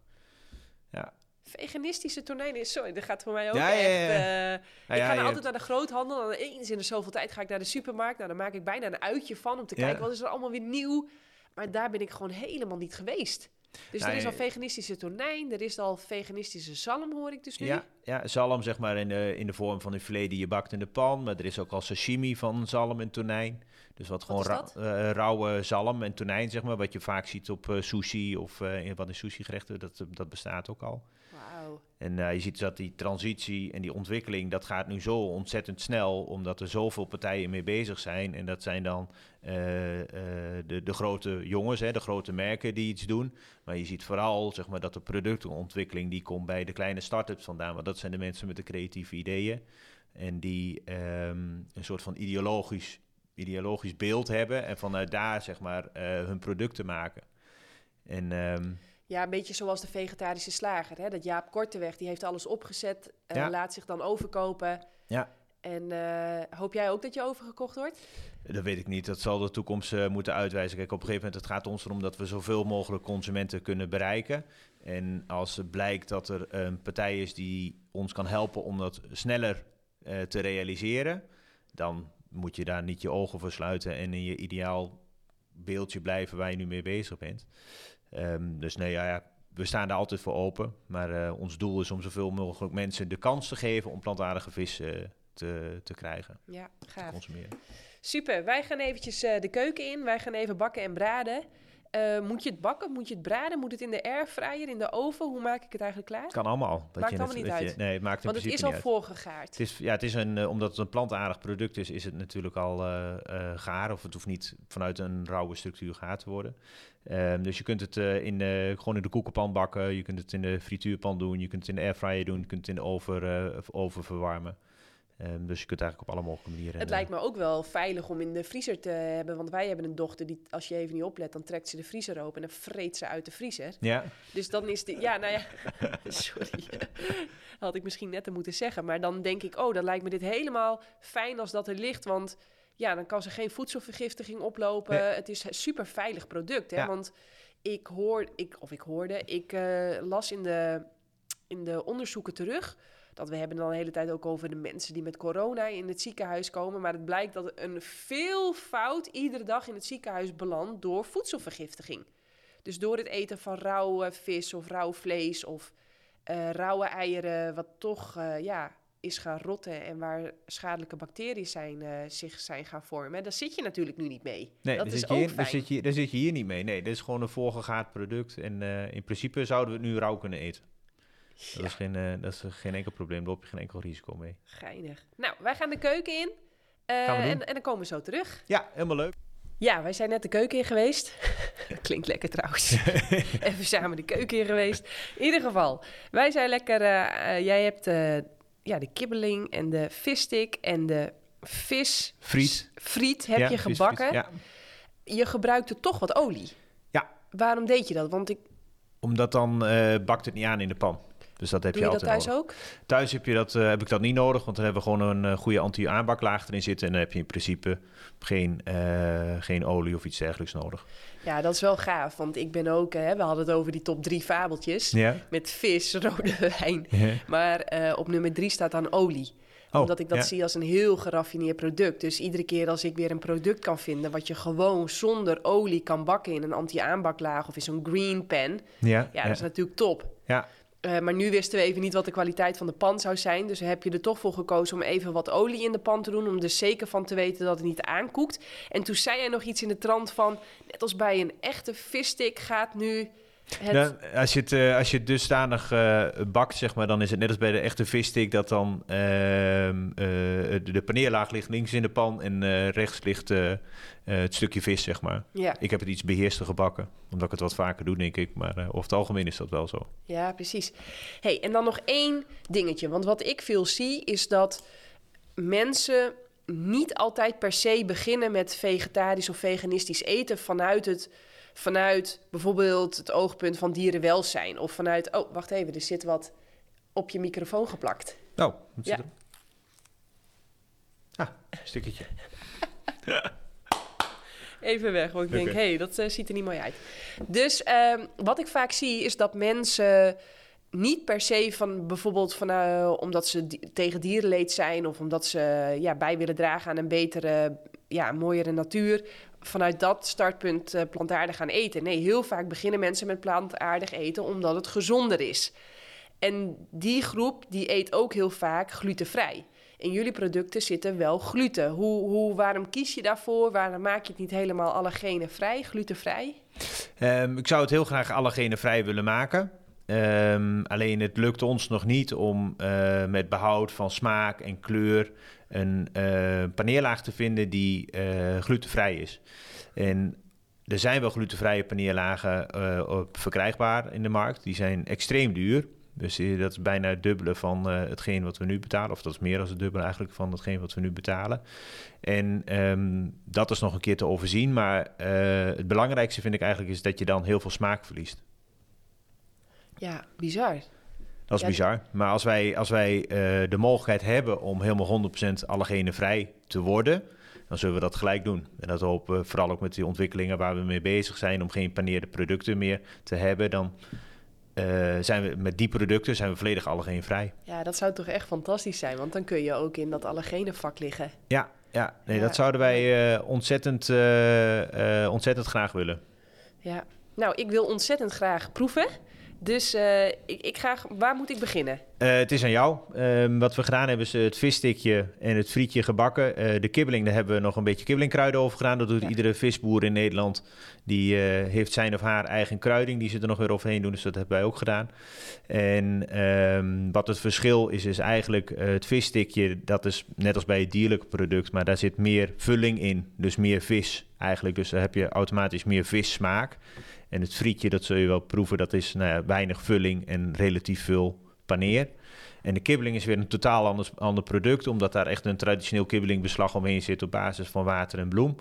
Ja.
Veganistische tonijn is zo. Dat gaat voor mij ook
Ja,
echt.
ja.
eh, ik ga dan altijd naar de groothandel. En eens in de zoveel tijd ga ik naar de supermarkt. Nou, dan maak ik bijna een uitje van om te kijken wat is er allemaal weer nieuw. Maar daar ben ik gewoon helemaal niet geweest. Dus
Nou,
er is al veganistische tonijn, er is al veganistische zalm, hoor ik dus nu.
Ja, ja, zalm zeg maar in de, in de vorm van een filet die je bakt in de pan. Maar er is ook al sashimi van zalm en tonijn. Dus wat gewoon ra- eh, rauwe zalm en tonijn, zeg maar. Wat je vaak ziet op eh, sushi of eh, in wat in sushi gerechten. Dat, dat bestaat ook al. En eh, je ziet dat die transitie en die ontwikkeling, dat gaat nu zo ontzettend snel. Omdat er zoveel partijen mee bezig zijn. En dat zijn dan eh, eh, de, de grote jongens, hè, de grote merken die iets doen. Maar je ziet vooral zeg maar, dat de productontwikkeling die komt bij de kleine start-ups vandaan. Want dat zijn de mensen met de creatieve ideeën. En die ehm, een soort van ideologisch, ideologisch beeld hebben. En vanuit daar zeg maar hun producten maken. En ehm,
Ja, een beetje zoals de vegetarische slager. Hè? Dat Jaap Korteweg, die heeft alles opgezet, eh,
Ja.
laat zich dan overkopen.
Ja.
En eh, hoop jij ook dat je overgekocht wordt?
Dat weet ik niet. Dat zal de toekomst eh, moeten uitwijzen. Kijk, op een gegeven moment het gaat ons erom dat we zoveel mogelijk consumenten kunnen bereiken. En als het blijkt dat er een partij is die ons kan helpen om dat sneller te realiseren, dan moet je daar niet je ogen voor sluiten en in je ideaal beeldje blijven waar je nu mee bezig bent. Ehm, dus nee, ja, ja, we staan daar altijd voor open. Maar eh, ons doel is om zoveel mogelijk mensen de kans te geven om plantaardige vis eh, te, te krijgen,
Ja,
te
gaaf.
consumeren.
Super, wij gaan eventjes eh, de keuken in. Wij gaan even bakken en braden. Eh, moet je het bakken? Moet je het braden? Moet het in de airfryer, in de oven? Hoe maak ik het eigenlijk klaar?
Het kan allemaal. Dat
Maakt
je
allemaal niet
dat je-
uit.
nee, het maakt
Want het is al
uit.
voorgegaard.
Het is, ja, het is een, eh, omdat het een plantaardig product is, is het natuurlijk al eh gaar. Of het hoeft niet vanuit een rauwe structuur gaar te worden. Ehm, dus je kunt het in, gewoon in de koekenpan bakken. Je kunt het in de frituurpan doen. Je kunt het in de airfryer doen. Je kunt het in de oven, oven verwarmen. Ehm, dus je kunt eigenlijk op alle mogelijke manieren.
Het
eh,
lijkt me ook wel veilig om in de vriezer te hebben. Want wij hebben een dochter die, als je even niet oplet, dan trekt ze de vriezer open en dan vreet ze uit de vriezer.
Ja,
Dus dan is de. Ja, nou ja. Sorry. Had ik misschien net moeten zeggen. Maar dan denk ik, oh, dan lijkt me dit helemaal fijn als dat er ligt. Want ja, dan kan ze geen voedselvergiftiging oplopen.
Nee.
Het is een super veilig product. Hè?
Ja.
Want ik hoor, ik, of ik hoorde, ik eh, las in de, in de onderzoeken terug. Dat we hebben dan de hele tijd ook over de mensen die met corona in het ziekenhuis komen. Maar het blijkt dat een veel fout iedere dag in het ziekenhuis belandt door voedselvergiftiging. Dus door het eten van rauwe vis of rauw vlees of eh, rauwe eieren, wat toch eh, ja, is gaan rotten en waar schadelijke bacteriën zijn, eh, zich zijn gaan vormen. Daar zit je natuurlijk nu niet mee.
Nee,
dat
daar
is
zit, je
ook
hier, daar,
fijn.
zit je, daar zit je hier niet mee. Nee, dit is gewoon een voorgegaard product. En in principe zouden we het nu rauw kunnen eten. Dat, is geen, eh, dat is geen enkel probleem. Daar loop je geen enkel risico mee.
geinig. Nou, wij gaan de keuken in.
Gaan we doen.
en, en dan komen we zo terug.
Ja, helemaal leuk.
Ja, wij zijn net de keuken in geweest. Klinkt lekker trouwens. Even samen de keuken in geweest. In ieder geval, wij zijn lekker. eh, jij hebt ja, de kibbeling en de visstick en de vis.
Friet.
Friet heb
Ja,
je gebakken.
Ja.
Je gebruikte toch wat olie.
Ja.
Waarom deed je dat? Want ik
Omdat dan bakt het niet aan in de pan. Dus dat heb
doe
je
je dat
altijd
thuis
nodig.
ook?
Thuis heb, je dat, eh, heb ik dat niet nodig, want dan hebben we gewoon een eh, goede anti-aanbaklaag erin zitten. En dan heb je in principe geen, eh, geen olie of iets dergelijks nodig.
Ja, dat is wel gaaf. Want ik ben ook, hè, we hadden het over die top drie fabeltjes.
Ja?
Met vis, rode wijn. Maar op nummer drie staat dan olie.
Oh,
Omdat ik dat
ja.
zie als een heel geraffineerd product. Dus iedere keer als ik weer een product kan vinden... wat je gewoon zonder olie kan bakken in een anti-aanbaklaag... of in zo'n green pan,
Ja,
ja, dat is natuurlijk top.
ja.
Eh, maar nu wisten we even niet wat de kwaliteit van de pan zou zijn. Dus heb je er toch voor gekozen om even wat olie in de pan te doen... om er zeker van te weten dat het niet aankoekt. En toen zei jij nog iets in de trant van... net als bij een echte visstick gaat nu... Het...
Nou, als, je het, eh, als je het dusdanig eh, bakt, zeg maar, dan is het net als bij de echte visstick dat dan ehm, eh, de, paneerlaag ligt links in de pan en rechts ligt het stukje vis, zeg maar.
ja.
Ik heb het iets beheerster gebakken, omdat ik het wat vaker doe, denk ik. Maar over het algemeen is dat wel zo.
Ja, precies. hey, en dan nog één dingetje. Want wat ik veel zie is dat mensen niet altijd per se beginnen met vegetarisch of veganistisch eten vanuit het vanuit bijvoorbeeld het oogpunt van dierenwelzijn of vanuit oh wacht even er zit wat op je microfoon geplakt.
Nou, wat zit
Ja.
er? Ah, een stukje.
Even weg, want ik denk, hé, hey, dat eh, ziet er niet mooi uit. Dus ehm, wat ik vaak zie is dat mensen niet per se van bijvoorbeeld van, eh, omdat ze di- tegen dierenleed zijn of omdat ze ja, bij willen dragen aan een betere, ja, mooiere natuur, vanuit dat startpunt eh, plantaardig gaan eten. Nee, heel vaak beginnen mensen met plantaardig eten omdat het gezonder is. En die groep die eet ook heel vaak glutenvrij. In jullie producten zitten wel gluten. Hoe, hoe, waarom kies je daarvoor? Waarom maak je het niet helemaal allergenenvrij, glutenvrij?
Ehm, ik zou het heel graag allergene vrij willen maken. Ehm, alleen het lukt ons nog niet om eh, met behoud van smaak en kleur een eh, paneerlaag te vinden die eh, glutenvrij is. En er zijn wel glutenvrije paneerlagen eh, op- verkrijgbaar in de markt. Die zijn extreem duur. Dus dat is bijna het dubbele van eh, hetgeen wat we nu betalen. Of dat is meer dan het dubbele eigenlijk van hetgeen wat we nu betalen. En ehm, dat is nog een keer te overzien. Maar het belangrijkste vind ik eigenlijk is dat je dan heel veel smaak verliest.
Ja, bizar.
Dat is
Ja,
bizar. Maar als wij, als wij eh, de mogelijkheid hebben om helemaal 100% allergenenvrij te worden, dan zullen we dat gelijk doen. En dat hopen we vooral ook met die ontwikkelingen waar we mee bezig zijn om geen paneerde producten meer te hebben. Dan eh, zijn we met die producten zijn we volledig allergenvrij.
Ja, dat zou toch echt fantastisch zijn, want dan kun je ook in dat allergene vak liggen.
Ja, ja, nee,
Ja.
dat zouden wij eh, ontzettend, ontzettend graag willen.
Ja. Nou, ik wil ontzettend graag proeven. Dus eh, ik, ik ga, waar moet ik beginnen?
Eh, het is aan jou. Ehm, wat we gedaan hebben is het visstikje en het frietje gebakken. Eh, de kibbeling, daar hebben we nog een beetje kibbelingkruiden over gedaan. Dat doet
Ja.
iedere visboer in Nederland. Die heeft zijn of haar eigen kruiding. Die ze er nog weer overheen doen, dus dat hebben wij ook gedaan. En ehm, wat het verschil is, is eigenlijk het visstikje. Dat is net als bij het dierlijke product, maar daar zit meer vulling in. Dus meer vis eigenlijk. Dus daar heb je automatisch meer vissmaak. En het frietje, dat zul je wel proeven, dat is nou ja, weinig vulling en relatief veel paneer. En de kibbeling is weer een totaal ander, ander product, omdat daar echt een traditioneel kibbelingbeslag omheen zit op basis van water en bloem.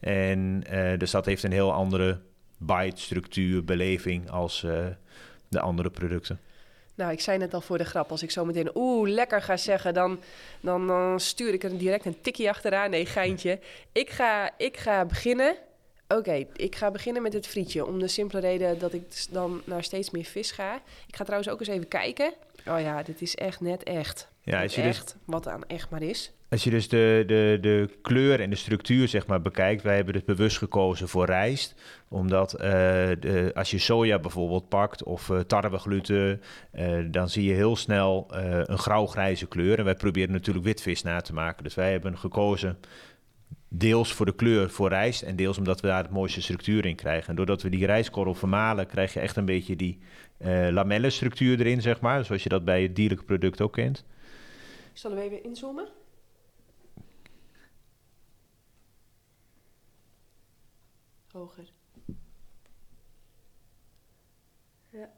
En eh, dus dat heeft een heel andere bite, structuur, beleving als eh, de andere producten.
Nou, ik zei net al voor de grap, als ik zo meteen oeh, lekker ga zeggen, dan, dan, dan stuur ik er direct een tikkie achteraan. Nee, geintje. Ik ga, ik ga beginnen. Oké, ik ga beginnen met het frietje. Om de simpele reden dat ik dan naar steeds meer vis ga. Ik ga trouwens ook eens even kijken. Oh ja, dit is echt net echt.
Ja, als je, dus,
echt, wat aan echt maar is.
als je dus de, de, de kleur en de structuur zeg maar, bekijkt, wij hebben dus bewust gekozen voor rijst. Omdat eh, de, als je soja bijvoorbeeld pakt of eh tarwegluten, eh, dan zie je heel snel een grauw-grijze kleur. En wij proberen natuurlijk witvis na te maken. Dus wij hebben gekozen deels voor de kleur voor rijst en deels omdat we daar het mooiste structuur in krijgen. En doordat we die rijstkorrel vermalen, krijg je echt een beetje die eh lamellenstructuur erin, zeg maar. Zoals je dat bij het dierlijke product ook kent.
Zullen we even inzoomen? Hoger. Ja.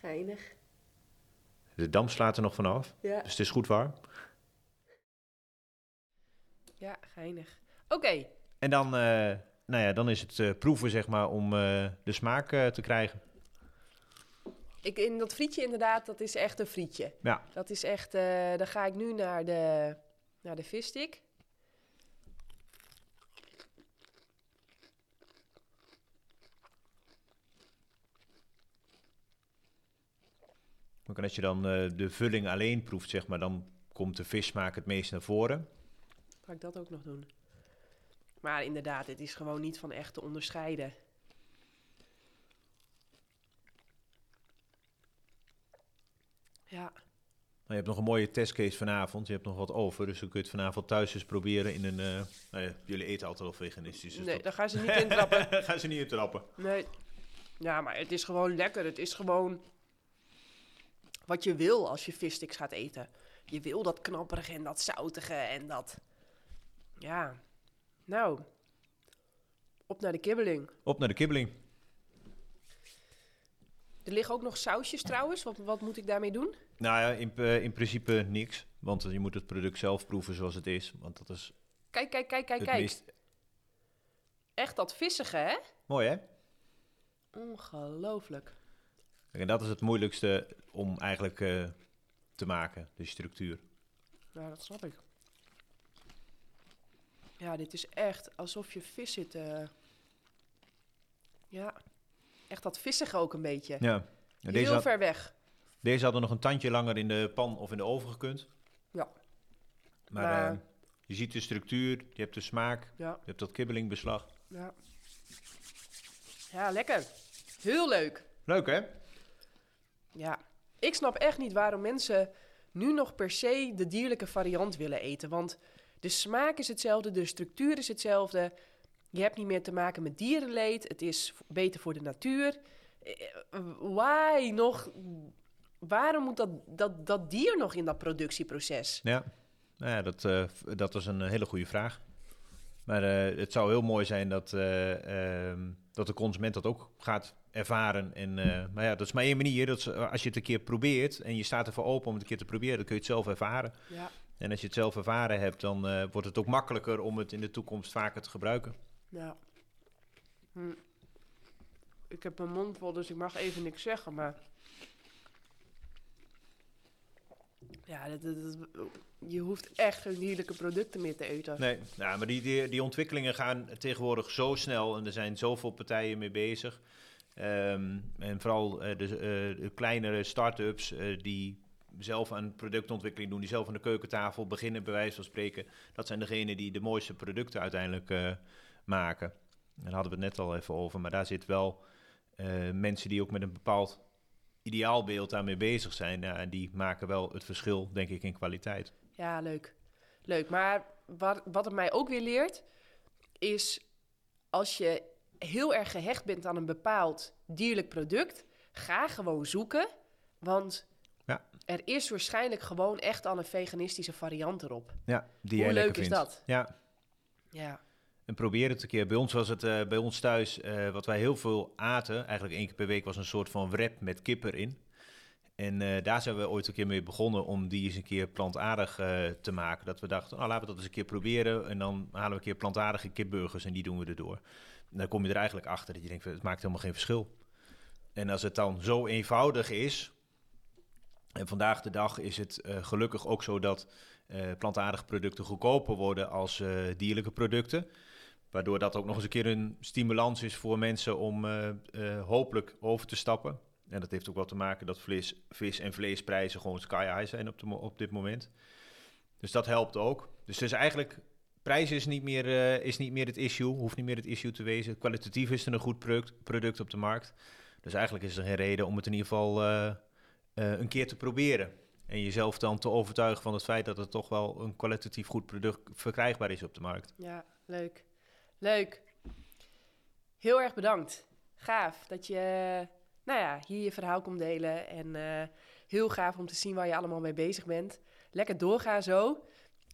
Geinig.
De damp slaat er nog vanaf,
Ja.
dus het is goed warm.
Ja, geinig. Oké.
En dan, eh, nou ja, dan is het eh, proeven, zeg maar, om eh, de smaak te krijgen.
Ik, in dat frietje inderdaad, dat is echt een frietje.
Ja.
Dat is echt, dan ga ik nu naar de, naar de visstick.
Als je dan de vulling alleen proeft, zeg maar, dan komt de vissmaak het meest naar voren.
Ga ik dat ook nog doen. Maar inderdaad, het is gewoon niet van echt te onderscheiden. Ja,
Maar je hebt nog een mooie testcase vanavond. Je hebt nog wat over, dus dan kun je het vanavond thuis eens proberen in een... eh, nou ja, jullie eten altijd al veganistisch, dus
nee,
dat
daar gaan ze niet in trappen.
gaan ze niet in trappen.
Nee. Ja, maar het is gewoon lekker. Het is gewoon wat je wil als je vissticks gaat eten. Je wil dat knapperige en dat zoutige en dat... Ja, nou. Op naar de kibbeling.
Op naar de kibbeling.
Er liggen ook nog sausjes trouwens. Wat, wat moet ik daarmee doen?
Nou ja, in, eh, in principe niks. Want je moet het product zelf proeven zoals het is. Want dat is
Kijk, kijk, kijk, kijk, kijk.
meest...
Echt dat vissige, hè?
Mooi, hè?
Ongelooflijk.
En dat is het moeilijkste om eigenlijk eh, te maken, de structuur.
Ja, dat snap ik. Ja, dit is echt alsof je vis zit. eh. Ja, echt dat vissige ook een beetje.
Ja.
Heel
had-
ver weg.
deze hadden nog een tandje langer in de pan of in de oven gekund.
Ja.
Maar,
Maar-
eh, je ziet de structuur, je hebt de smaak,
Ja,
je hebt dat kibbelingbeslag.
ja. Ja, lekker. Heel leuk.
Leuk, hè?
Ja, ik snap echt niet waarom mensen nu nog per se de dierlijke variant willen eten. Want de smaak is hetzelfde, de structuur is hetzelfde. Je hebt niet meer te maken met dierenleed. Het is beter voor de natuur. Eh, Why nog? Waarom moet dat, dat, dat dier nog in dat productieproces?
Ja, nou ja dat, eh, dat is een eh, hele goede vraag. Maar eh, het zou heel mooi zijn dat, eh, ehm, dat de consument dat ook gaat ervaren. En, eh, maar ja, dat is maar één manier. Dat is, als je het een keer probeert en je staat ervoor open om het een keer te proberen, dan kun je het zelf ervaren.
Ja,
En als je het zelf ervaren hebt, dan eh, wordt het ook makkelijker om het in de toekomst vaker te gebruiken.
ja. Hm. Ik heb mijn mond vol, dus ik mag even niks zeggen, maar... Ja, dat, dat- dat- je hoeft echt geen dierlijke producten meer te eten.
Nee, nou, maar die, die, die ontwikkelingen gaan tegenwoordig zo snel en er zijn zoveel partijen mee bezig. Ehm, en vooral eh, de, eh, de kleinere start-ups die zelf aan productontwikkeling doen, die zelf aan de keukentafel beginnen, bij wijze van spreken. Dat zijn degenen die de mooiste producten uiteindelijk eh, maken. Daar hadden we het net al even over, maar daar zit wel eh, mensen die ook met een bepaald ideaalbeeld daarmee bezig zijn. En die maken wel het verschil, denk ik, in kwaliteit.
Ja, leuk. Leuk. Maar wat, wat het mij ook weer leert, is als je heel erg gehecht bent aan een bepaald dierlijk product, ga gewoon zoeken. Want
Ja.
er is waarschijnlijk gewoon echt al een veganistische variant erop.
Ja, die
Hoe
jij
leuk is
vindt.
dat?
Ja,
Ja.
En probeer het een keer. Bij ons was het eh, bij ons thuis, eh, wat wij heel veel aten, eigenlijk één keer per week, was een soort van wrap met kip erin. En eh, daar zijn we ooit een keer mee begonnen om die eens een keer plantaardig te maken. Dat we dachten, nou, laten we dat eens een keer proberen. En dan halen we een keer plantaardige kipburgers en die doen we erdoor. En dan kom je er eigenlijk achter dat je denkt, het maakt helemaal geen verschil. En als het dan zo eenvoudig is, en vandaag de dag is het eh, gelukkig ook zo dat eh, plantaardige producten goedkoper worden als eh, dierlijke producten. Waardoor dat ook nog eens een keer een stimulans is voor mensen om hopelijk over te stappen. En dat heeft ook wel te maken dat vlees, vis en vleesprijzen gewoon sky high zijn op, op dit moment. Dus dat helpt ook. Dus, dus eigenlijk, prijs is niet, meer, is niet meer het issue, hoeft niet meer het issue te wezen. Kwalitatief is er een goed product, product op de markt. Dus eigenlijk is er geen reden om het in ieder geval uh, een keer te proberen. En jezelf dan te overtuigen van het feit dat het toch wel een kwalitatief goed product verkrijgbaar is op de markt.
Ja, leuk. Leuk. Heel erg bedankt. Gaaf dat je nou ja, hier je verhaal komt delen. En uh, heel gaaf om te zien waar je allemaal mee bezig bent. Lekker doorgaan zo.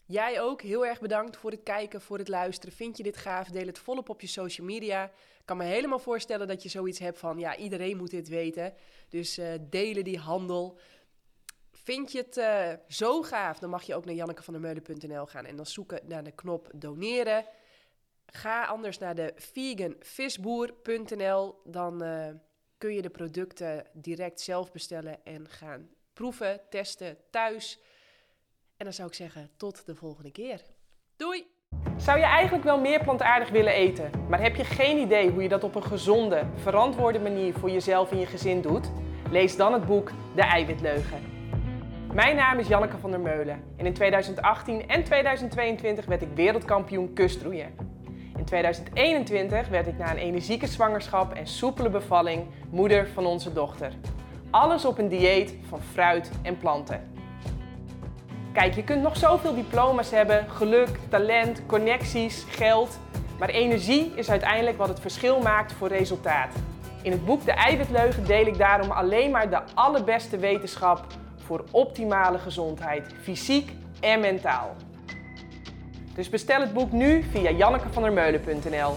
Jij ook heel erg bedankt voor het kijken, voor het luisteren. Vind je dit gaaf? Deel het volop op je social media. Kan me helemaal voorstellen dat je zoiets hebt van, ja, iedereen moet dit weten. Dus uh, delen die handel. Vind je het uh, zo gaaf, dan mag je ook naar jannekevandermeulen.nl gaan en dan zoeken naar de knop doneren. Ga anders naar de veganvisboer.nl, dan uh, kun je de producten direct zelf bestellen en gaan proeven, testen thuis. En dan zou ik zeggen, tot de volgende keer. Doei! Zou je eigenlijk wel meer plantaardig willen eten, maar heb je geen idee hoe je dat op een gezonde, verantwoorde manier voor jezelf en je gezin doet? Lees dan het boek De Eiwitleugen. Mijn naam is Janneke van der Meulen en in 2018 en 2022 werd ik wereldkampioen kustroeien. In 2021 werd ik na een energieke zwangerschap en soepele bevalling moeder van onze dochter. Alles op een dieet van fruit en planten. Kijk, je kunt nog zoveel diploma's hebben, geluk, talent, connecties, geld. Maar energie is uiteindelijk wat het verschil maakt voor resultaat. In het boek De Eiwitleugen deel ik daarom alleen maar de allerbeste wetenschap voor optimale gezondheid, fysiek en mentaal. Dus bestel het boek nu via jannekevandermeulen.nl.